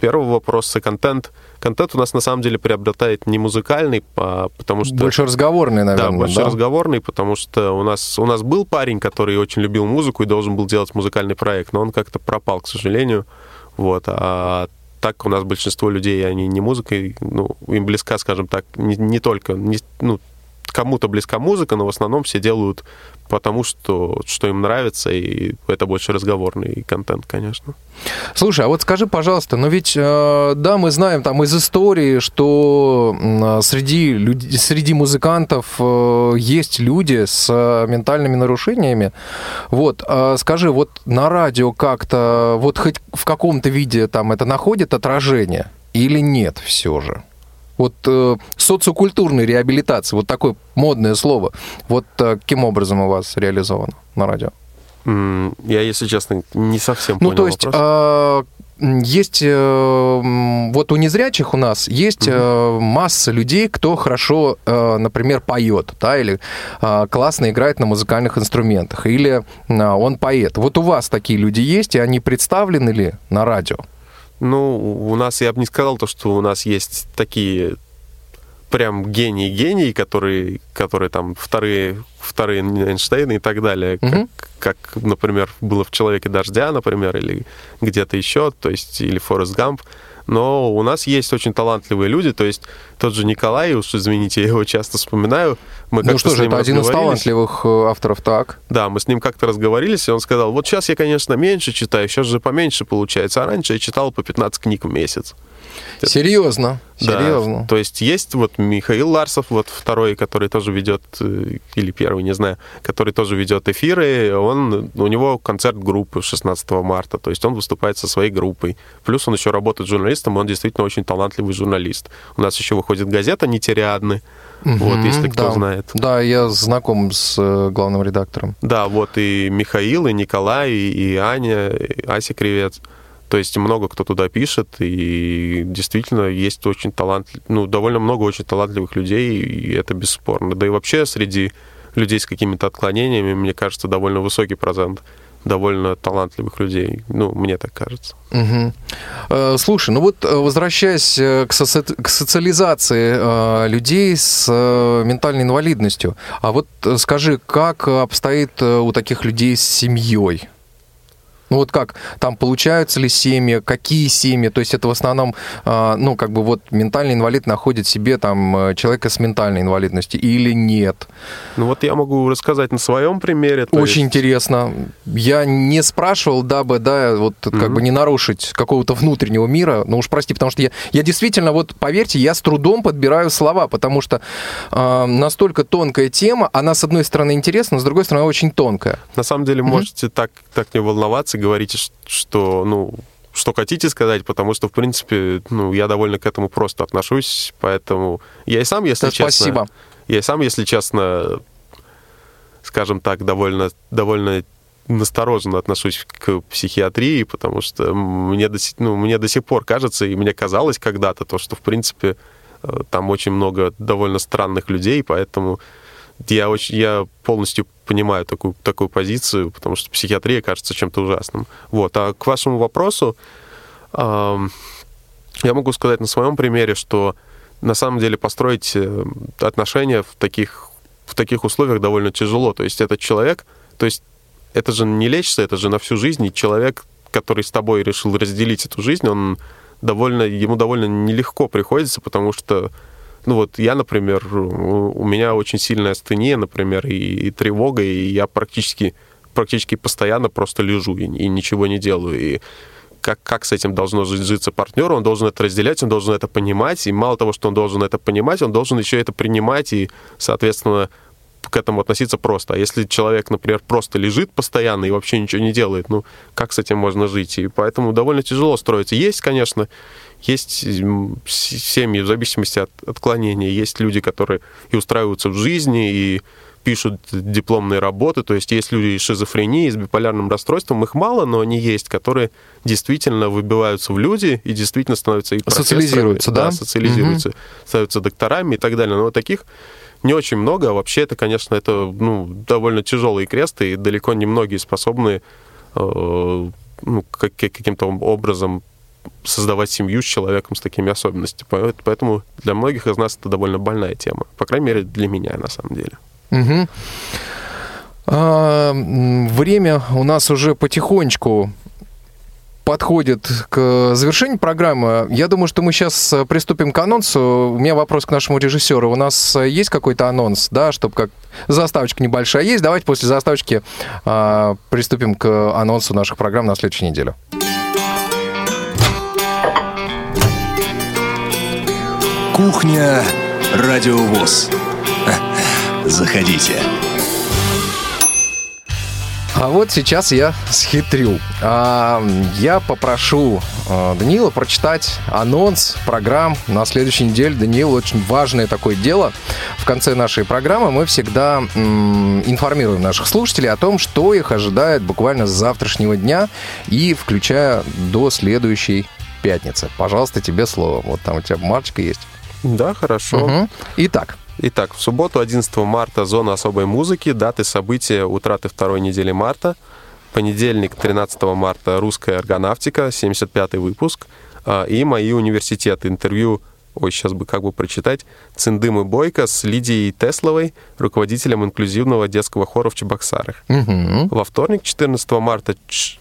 Speaker 4: первого вопроса, контент, контент у нас на самом деле приобретает не музыкальный, а потому что...
Speaker 3: Больше разговорный, наверное,
Speaker 4: Да, больше разговорный, потому что у нас, у нас был парень, который очень любил музыку и должен был делать музыкальный проект, но он как-то пропал, к сожалению. Вот. А так у нас большинство людей, они не музыкой, ну, им близка, скажем так, не, не только, не, ну, кому-то близка музыка, но в основном все делают потому, что, что им нравится, и это больше разговорный контент, конечно.
Speaker 3: Слушай, а вот скажи, пожалуйста, но ведь, э, да, мы знаем там из истории, что среди, людей, среди музыкантов э, есть люди с ментальными нарушениями. Вот, скажи, вот на радио как-то, вот хоть в каком-то виде там это находит отражение или нет все же? Вот э, социокультурной реабилитации, вот такое модное слово. Вот э, каким образом у вас реализовано на радио?
Speaker 4: Я, если честно, не совсем
Speaker 3: ну,
Speaker 4: понял
Speaker 3: то есть,
Speaker 4: вопрос.
Speaker 3: Э, есть э, вот у незрячих у нас есть э, масса людей, кто хорошо, э, например, поет, да, или э, классно играет на музыкальных инструментах, или э, он поэт. Вот у вас такие люди есть, и они представлены ли на радио?
Speaker 4: Ну, у нас, я бы не сказал то, что у нас есть такие прям гении-гении, которые, которые там вторые, вторые Эйнштейны и так далее,
Speaker 3: Мгм.
Speaker 4: как, как, например, было в «Человеке дождя», например, или где-то еще, то есть, или Форест Гамп. Но у нас есть очень талантливые люди, то есть тот же Николай, уж извините, я его часто вспоминаю. Мы
Speaker 3: Ну что же, это один из талантливых э, авторов, так.
Speaker 4: Да, мы с ним как-то разговорились, и он сказал, вот сейчас я, конечно, меньше читаю, сейчас же поменьше получается, а раньше я читал по 15 книг в месяц.
Speaker 3: Серьезно,
Speaker 4: Да,
Speaker 3: серьезно.
Speaker 4: То есть есть вот Михаил Ларсов, вот второй, который тоже ведет, э, или первый, не знаю, который тоже ведет эфиры, он, у него концерт группы 16 марта, то есть он выступает со своей группой. Плюс он еще работает журналистом, он действительно очень талантливый журналист. У нас еще выходит газета «Нетериадны», вот,
Speaker 3: Мгм,
Speaker 4: если кто
Speaker 3: да.
Speaker 4: знает.
Speaker 3: Да, я знаком с э, главным редактором.
Speaker 4: Да, вот и Михаил, и Николай, и, и Аня, и Ася Кривец. То есть много кто туда пишет, и действительно есть очень талант, ну, довольно много очень талантливых людей, и это бесспорно. Да и вообще среди людей с какими-то отклонениями, мне кажется, довольно высокий процент довольно талантливых людей. Ну, мне так кажется.
Speaker 3: Э, Слушай, ну вот э, возвращаясь э, к, соци- к социализации людей с ментальной инвалидностью, а вот скажи, как обстоит у таких людей с семьей? Ну вот как, там получаются ли семьи, какие семьи? То есть это в основном, э, ну как бы вот ментальный инвалид находит себе там э, человека с ментальной инвалидностью или нет?
Speaker 4: Ну вот я могу рассказать на своем примере.
Speaker 3: Очень
Speaker 4: есть-
Speaker 3: интересно. Я не спрашивал, дабы, да, вот как
Speaker 4: Мгм.
Speaker 3: бы не нарушить какого-то внутреннего мира. Ну уж прости, потому что я, я действительно, вот поверьте, я с трудом подбираю слова, потому что э, настолько тонкая тема, она с одной стороны интересна, с другой стороны очень тонкая.
Speaker 4: На самом деле можете так, так не волноваться, говорите, что, ну, что хотите сказать, потому что, в принципе, ну, я довольно к этому просто отношусь, поэтому я и сам, если
Speaker 3: Да,
Speaker 4: честно...
Speaker 3: спасибо.
Speaker 4: Я и сам, если честно, скажем так, довольно, довольно настороженно отношусь к психиатрии, потому что мне до, ну, мне до сих пор кажется, и мне казалось когда-то то, что, в принципе, э, там очень много довольно странных людей, поэтому я, очень, я полностью понимаю такую, такую позицию, потому что психиатрия кажется чем-то ужасным. Вот. А к вашему вопросу, ам, я могу сказать на своем примере, что на самом деле построить э, отношения в таких, в таких условиях довольно тяжело. То есть этот человек, то есть это же не лечится, это же на всю жизнь, и человек, который с тобой решил разделить эту жизнь, он довольно, ему довольно нелегко приходится, потому что ну вот я, например, у меня очень сильная астения, например, и, и тревога, и я практически, практически постоянно просто лежу и, и ничего не делаю. И как, как с этим должно жить, житься партнеру, он должен это разделять, он должен это понимать, и мало того, что он должен это понимать, он должен еще это принимать и, соответственно, к этому относиться просто. А если человек, например, просто лежит постоянно и вообще ничего не делает, ну, как с этим можно жить? И поэтому довольно тяжело строиться. Есть, конечно, есть семьи в зависимости от отклонения. Есть люди, которые и устраиваются в жизни, и пишут дипломные работы. То есть есть люди с шизофренией, с биполярным расстройством. Их мало, но они есть, которые действительно выбиваются в люди и действительно становятся и
Speaker 3: Социализируются, да?
Speaker 4: социализируются, становятся докторами и так далее. Но таких не очень много, а вообще это, конечно, это ну, довольно тяжелый крест, и далеко не многие способны э, ну, как- каким-то образом создавать семью с человеком с такими особенностями. Поэ- Поэтому для многих из нас это довольно больная тема. По крайней мере, для меня на самом деле.
Speaker 3: Мгм. А, время у нас уже потихонечку подходит к завершению программы. Я думаю, что мы сейчас приступим к анонсу. У меня вопрос к нашему режиссеру. У нас э, есть какой-то анонс, да, чтобы как заставочка небольшая есть. Давайте после заставочки а, приступим к анонсу наших программ на следующей неделе.
Speaker 2: Кухня Радиовоз. Заходите.
Speaker 3: А вот сейчас я схитрю. А, Я попрошу а, Даниила прочитать анонс программ на следующей неделе. Даниил, очень важное такое дело. В конце нашей программы мы всегда информируем наших слушателей о том, что их ожидает буквально с завтрашнего дня и включая до следующей пятницы. Пожалуйста, тебе слово. Вот там у тебя бумажечка есть.
Speaker 4: Да, хорошо.
Speaker 3: Мгм. Итак,
Speaker 4: Итак, в субботу, 11 марта, зона особой музыки, даты события утраты второй недели марта. Понедельник, 13 марта, русская эргонавтика, 75-й выпуск. А, И мои университеты. Интервью, ой, сейчас бы как бы прочитать, Циндым и Бойко с Лидией Тесловой, руководителем инклюзивного детского хора в Чебоксарах.
Speaker 3: мгм.
Speaker 4: Во вторник, 14 марта, Ч-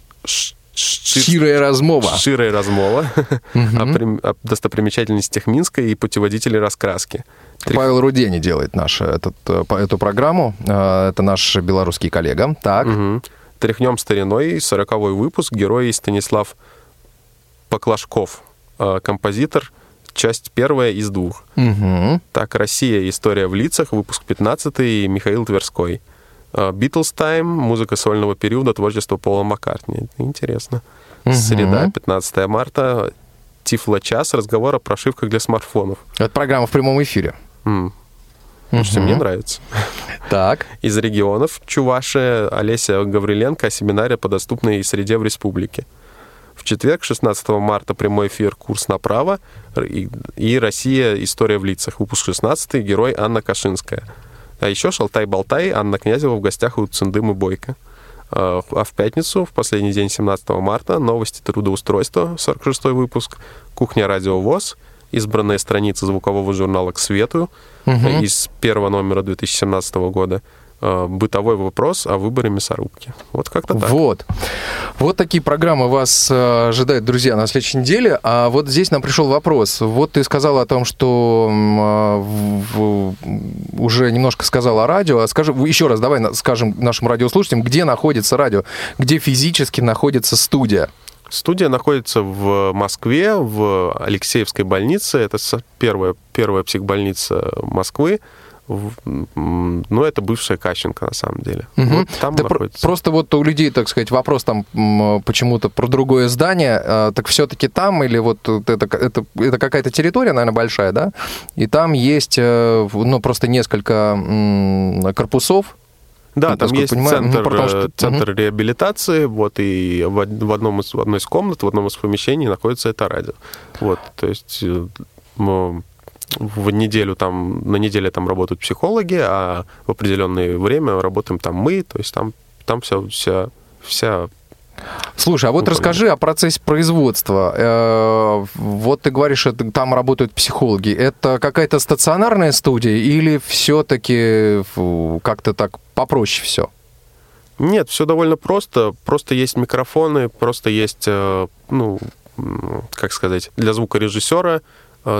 Speaker 3: Ширая размова.
Speaker 4: Ширая размова
Speaker 3: Мгм.
Speaker 4: о прим- о достопримечательностях Минска и путеводители раскраски.
Speaker 3: Павел Рудени делает нашу, этот, э, эту программу. Э, Это наш белорусский коллега. Так.
Speaker 4: Мгм. Тряхнем стариной, сороковой выпуск, герой Станислав Поклашков, э, композитор, часть первая из двух.
Speaker 3: Мгм.
Speaker 4: Так, Россия, история в лицах, выпуск 15 Михаил Тверской. Битлз Тайм, музыка сольного периода, творчество Пола Маккартни. Интересно.
Speaker 3: Мгм.
Speaker 4: Среда, 15 марта, Тифло час, разговор о прошивках для смартфонов.
Speaker 3: Это программа в прямом эфире.
Speaker 4: М. Слушайте,
Speaker 3: Мгм.
Speaker 4: мне нравится.
Speaker 3: Так.
Speaker 4: Из регионов Чувашия Олеся Гавриленко о семинаре по доступной среде в республике. В четверг, 16 марта, прямой эфир «Курс направо» и «Россия. История в лицах». Выпуск 16 герой Анна Кашинская. А еще «Шалтай-болтай» Анна Князева в гостях у Циндымы Бойко. А а в пятницу, в последний день 17 марта, новости трудоустройства, 46 выпуск, «Кухня Радио ВОЗ», избранные страницы звукового журнала «К свету»
Speaker 3: Мгм.
Speaker 4: из первого номера 2017 года, «Бытовой вопрос о выборе мясорубки». Вот как-то так.
Speaker 3: Вот. Вот такие программы вас э, ожидают, друзья, на следующей неделе. А вот здесь нам пришел вопрос. Вот ты сказал о том, что а, уже немножко сказал о радио. А скажи еще раз, давай скажем нашим радиослушателям, где находится радио, где физически находится студия.
Speaker 4: Студия находится в Москве, в Алексеевской больнице. Это первая, первая психбольница Москвы. Ну, это бывшая Кащенко, на самом деле.
Speaker 3: Мгм.
Speaker 4: Вот там
Speaker 3: Да про-
Speaker 4: находится.
Speaker 3: просто вот у людей, так сказать, вопрос там почему-то про другое здание, а, так все-таки там или вот это, это, это какая-то территория, наверное, большая, да? И там есть, э, ну, просто несколько м, корпусов.
Speaker 4: Да,
Speaker 3: Ну,
Speaker 4: там есть
Speaker 3: понимаю,
Speaker 4: центр,
Speaker 3: ну, потому что-
Speaker 4: э, центр реабилитации, вот, и в, в одном из, в одной из комнат, в одном из помещений находится это радио. Вот, то есть э, в неделю там, на неделе там работают психологи, а в определенное время работаем там мы, то есть там, там вся, вся, вся
Speaker 3: Слушай, а вот
Speaker 4: Ну,
Speaker 3: расскажи о процессе производства. Э, Вот ты говоришь, это, там работают психологи. Это какая-то стационарная студия или все-таки как-то так попроще все?
Speaker 4: Нет, все довольно просто. Просто есть микрофоны, просто есть, э, ну, как сказать, для звукорежиссера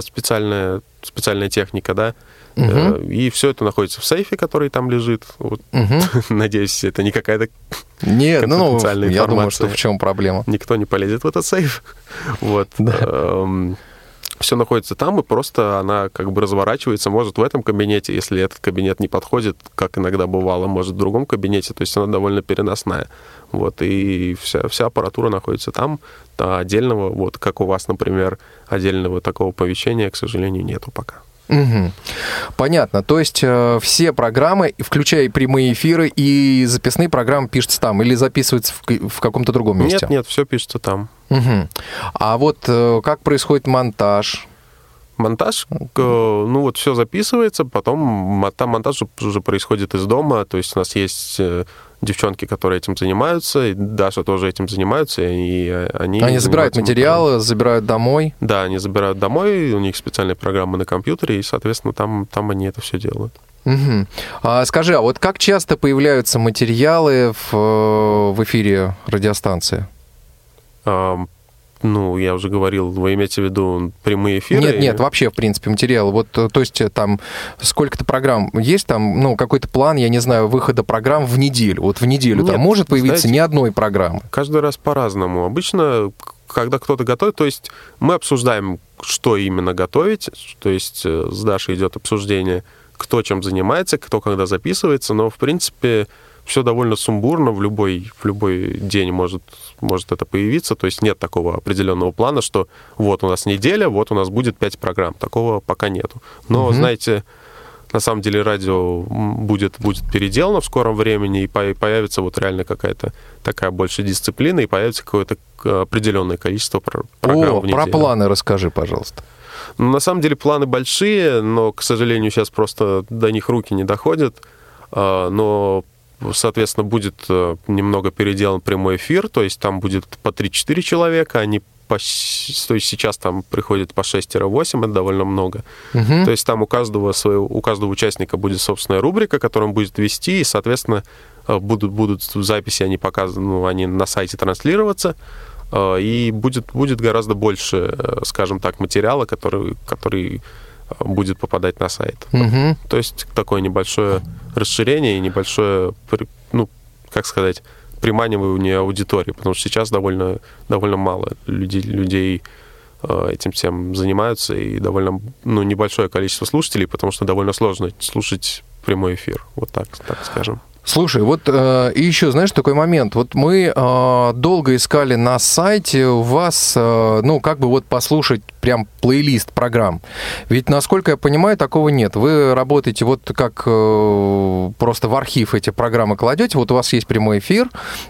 Speaker 4: специальная, специальная техника, да. Э, И все это находится в сейфе, который там лежит. Вот, Надеюсь, это не какая-то
Speaker 3: Нет, ну, я думаю, что в чем проблема.
Speaker 4: Никто не полезет в этот сейф. Вот. Все находится там, и просто она как бы разворачивается, может в этом кабинете, если этот кабинет не подходит, как иногда бывало, может в другом кабинете, то есть она довольно переносная. Вот, и вся, вся аппаратура находится там, а отдельного, вот как у вас, например, отдельного такого помещения, к сожалению, нету пока.
Speaker 3: Мгм. Понятно. То есть э, все программы, включая и прямые эфиры, и записные программы пишутся там или записываются в, в каком-то другом месте?
Speaker 4: Нет, нет, все пишется там.
Speaker 3: Мгм. А вот э, как происходит монтаж?
Speaker 4: Монтаж, э, ну вот все записывается, потом там монтаж уже происходит из дома, то есть у нас есть э, девчонки, которые этим занимаются, и Даша тоже этим занимаются, и они...
Speaker 3: Они забирают материалы, забирают домой.
Speaker 4: Да, они забирают домой, у них специальные программы на компьютере, и, соответственно, там, там они это все делают.
Speaker 3: Мгм. А, скажи, а вот как часто появляются материалы в, э, в эфире радиостанции?
Speaker 4: Ну, я уже говорил, вы имеете в виду прямые эфиры?
Speaker 3: Нет, нет, вообще, в принципе, материалы. Вот, э, то есть, э, там сколько-то программ есть, там, ну, какой-то план, я не знаю, выхода программ в неделю. Вот в неделю там
Speaker 4: Нет,
Speaker 3: может появиться
Speaker 4: знаете,
Speaker 3: ни одной программы.
Speaker 4: Каждый раз по-разному. Обычно, когда кто-то готовит, то есть мы обсуждаем, что именно готовить, то есть э, с Дашей идет обсуждение, кто чем занимается, кто когда записывается, но, в принципе, все довольно сумбурно, в любой, в любой день может, может это появиться, то есть нет такого определенного плана, что вот у нас неделя, вот у нас будет пять программ, такого пока нету. Но,
Speaker 3: Мгм.
Speaker 4: знаете, на самом деле радио будет, будет переделано в скором времени, и по- появится вот реально какая-то такая больше дисциплина, и появится какое-то к- определенное количество про- программ
Speaker 3: О,
Speaker 4: в
Speaker 3: про
Speaker 4: неделю.
Speaker 3: планы расскажи, пожалуйста.
Speaker 4: Ну, на самом деле планы большие, но, к сожалению, сейчас просто до них руки не доходят. А, Но, соответственно, будет э, немного переделан прямой эфир, то есть там будет по 3-4 человека, они по, то есть сейчас там приходит по 6-8, это довольно много.
Speaker 3: Мгм.
Speaker 4: То есть там у каждого, своего, у каждого участника будет собственная рубрика, которую он будет вести, и, соответственно, э, будут, будут записи, они показаны, ну, они на сайте транслироваться, э, и будет, будет гораздо больше, скажем так, материала, который, который будет попадать на сайт.
Speaker 3: Мгм.
Speaker 4: То есть такое небольшое расширение и небольшое, ну, как сказать, приманивание аудитории, потому что сейчас довольно, довольно мало людей, людей э, этим всем занимаются, и довольно ну, небольшое количество слушателей, потому что довольно сложно слушать прямой эфир, вот так, так скажем.
Speaker 3: Слушай, вот э, и еще, знаешь, такой момент. Вот мы э, долго искали на сайте у вас, э, ну, как бы вот послушать прям плейлист программ. Ведь, насколько я понимаю, такого нет. Вы работаете вот как э, просто в архив эти программы кладете, вот у вас есть прямой эфир,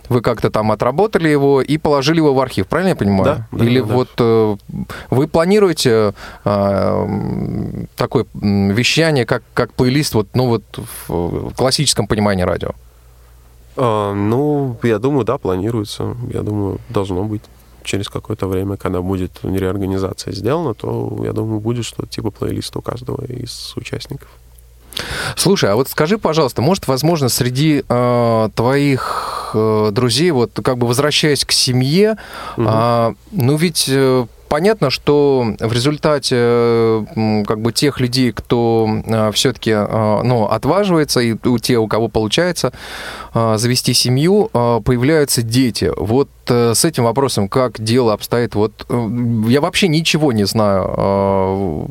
Speaker 3: вы как-то там отработали его и положили его в архив, правильно я понимаю?
Speaker 4: Да, да,
Speaker 3: Или
Speaker 4: да,
Speaker 3: вот э, вы планируете э, такое вещание, как, как плейлист, вот, ну вот в, в классическом понимании радио?
Speaker 4: А, ну, я думаю, да, планируется. Я думаю, должно быть через какое-то время, когда будет реорганизация сделана, то, я думаю, будет что-то типа плейлиста у каждого из участников.
Speaker 3: Слушай, а вот скажи, пожалуйста, может, возможно, среди э, твоих э, друзей, вот как бы возвращаясь к семье,
Speaker 4: Мгм.
Speaker 3: а, ну ведь э, понятно, что в результате э, как бы тех людей, кто все-таки ну, отваживается, и у тех, у кого получается э, завести семью, э, появляются дети. Вот э, с этим вопросом как дело обстоит? Вот э, я вообще ничего не знаю э,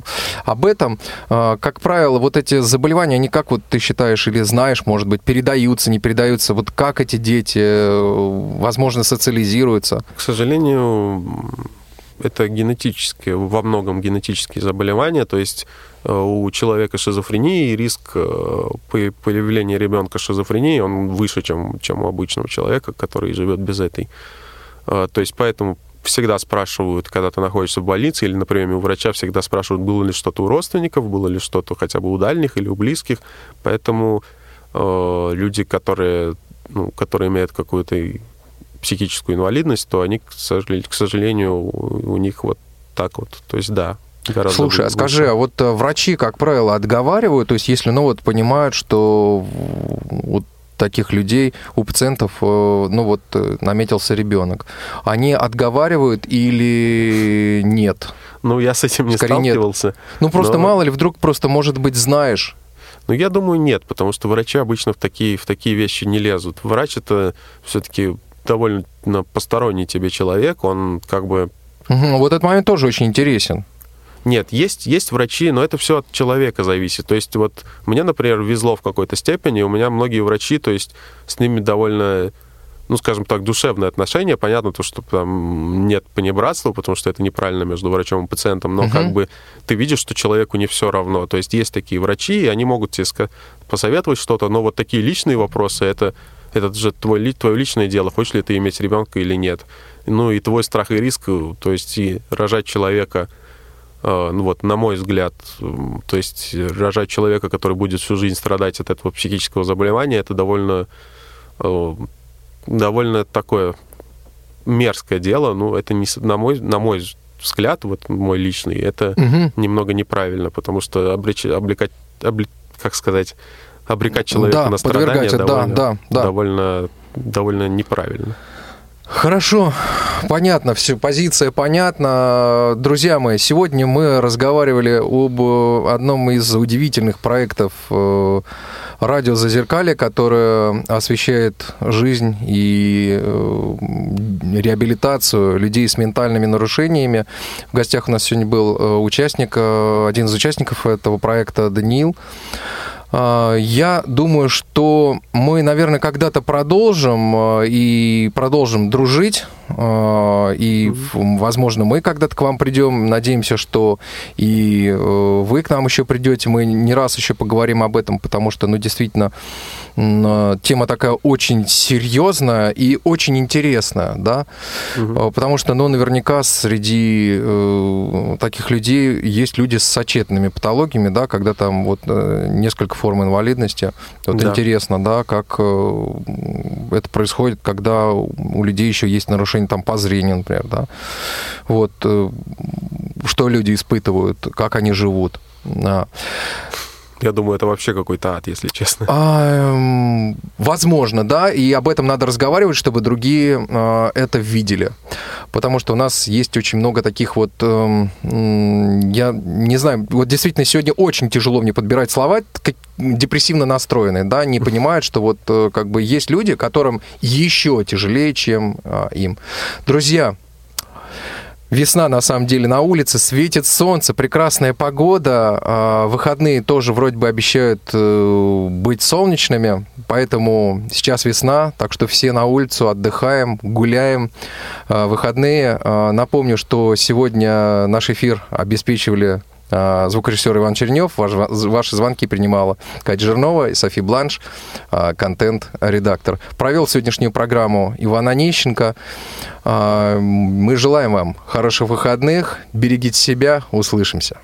Speaker 3: об этом. Э, Как правило, вот эти заболевания, они как вот ты считаешь или знаешь, может быть, передаются, не передаются? Вот как эти дети, э, возможно, социализируются?
Speaker 4: К сожалению, это генетические, во многом генетические заболевания, то есть э, у человека шизофрении риск э, по- появления ребенка с шизофренией, он выше, чем, чем у обычного человека, который живет без этой. Э, То есть поэтому всегда спрашивают, когда ты находишься в больнице, или, например, у врача всегда спрашивают, было ли что-то у родственников, было ли что-то хотя бы у дальних или у близких. Поэтому э, люди, которые, ну, которые имеют какую-то психическую инвалидность, то они, к сожалению, к сожалению у них вот так вот. То есть да, гораздо
Speaker 3: Слушай, а скажи, а вот э, врачи, как правило, отговаривают, то есть если, ну вот, понимают, что вот таких людей, у пациентов, э, ну вот, э, наметился ребенок, они отговаривают или нет?
Speaker 4: Ну, я с этим не
Speaker 3: Скорее нет.
Speaker 4: сталкивался.
Speaker 3: Ну, просто
Speaker 4: Но-
Speaker 3: мало ли, вдруг просто, может быть, знаешь.
Speaker 4: Ну, я думаю, нет, потому что врачи обычно в такие, в такие вещи не лезут. Врач это все-таки довольно посторонний тебе человек, он как бы
Speaker 3: Мгм, Вот этот момент тоже очень интересен.
Speaker 4: Нет, есть, есть врачи, но это все от человека зависит. То есть вот мне, например, везло в какой-то степени, у меня многие врачи, то есть с ними довольно, ну, скажем так, душевное отношение. Понятно, то, что там нет понебратства, потому что это неправильно между врачом и пациентом, но
Speaker 3: Мгм.
Speaker 4: как бы ты видишь, что человеку не все равно. То есть есть такие врачи, и они могут тебе посоветовать что-то, но вот такие личные вопросы, это, это же твой, твое личное дело, хочешь ли ты иметь ребенка или нет. Ну и твой страх и риск, то есть и рожать человека, э, ну вот, на мой взгляд, то есть рожать человека, который будет всю жизнь страдать от этого психического заболевания, это довольно, э, довольно такое мерзкое дело. Ну, это не, на мой, на мой взгляд, вот мой личный, это
Speaker 3: Мгм.
Speaker 4: немного неправильно, потому что облеч- облекать, обле- как сказать, обрекать человека
Speaker 3: Да,
Speaker 4: на страдания довольно,
Speaker 3: да, да.
Speaker 4: довольно, довольно неправильно.
Speaker 3: Хорошо, понятно, все, позиция понятна. Друзья мои, сегодня мы разговаривали об э, одном из удивительных проектов э, радио Зазеркалье, которое освещает жизнь и э, реабилитацию людей с ментальными нарушениями. В гостях у нас сегодня был участник, один из участников этого проекта Даниил. А, Я думаю, что мы, наверное, когда-то продолжим э, и продолжим дружить. э, И, возможно, мы когда-то к вам придем. Надеемся, что и э, вы к нам еще придете. Мы не раз еще поговорим об этом, потому что, ну, действительно, тема такая очень серьезная и очень интересная, да. Э, Потому что, ну, наверняка среди э, таких людей есть люди с сочетными патологиями, да, когда там вот э, несколько форм инвалидности. Вот
Speaker 4: Да.
Speaker 3: интересно, да, как э, это происходит, когда у людей еще есть нарушение там по зрению, например, да. Вот э, что люди испытывают, как они живут. Да.
Speaker 4: Я думаю, это вообще какой-то ад, если честно.
Speaker 3: А, эм, возможно, да, и об этом надо разговаривать, чтобы другие э, это видели. Потому что у нас есть очень много таких вот, м, я не знаю, вот действительно сегодня очень тяжело мне подбирать слова, как депрессивно настроенные, да, не понимают, что вот э, как бы есть люди, которым еще тяжелее, чем а, им. Друзья, Весна, на самом деле, на улице, светит солнце, прекрасная погода. а, Выходные тоже вроде бы обещают э, быть солнечными, поэтому сейчас весна, так что все на улицу отдыхаем, гуляем. А, Выходные. А, Напомню, что сегодня наш эфир обеспечивали звукорежиссер Иван Чернев, ваш- ваши звонки принимала Катя Жирнова и Софи Бланш, а, контент-редактор. Провел сегодняшнюю программу Иван Онищенко. А, Мы желаем вам хороших выходных, берегите себя, услышимся.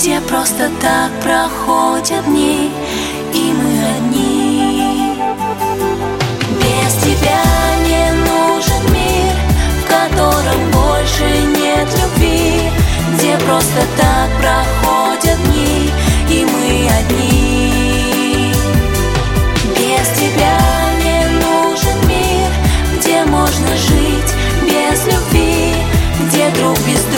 Speaker 12: где просто так проходят дни, и мы одни. Без тебя не нужен мир, в котором больше нет любви, где просто так проходят дни, и мы одни. Без тебя не нужен мир, где можно жить без любви, где друг без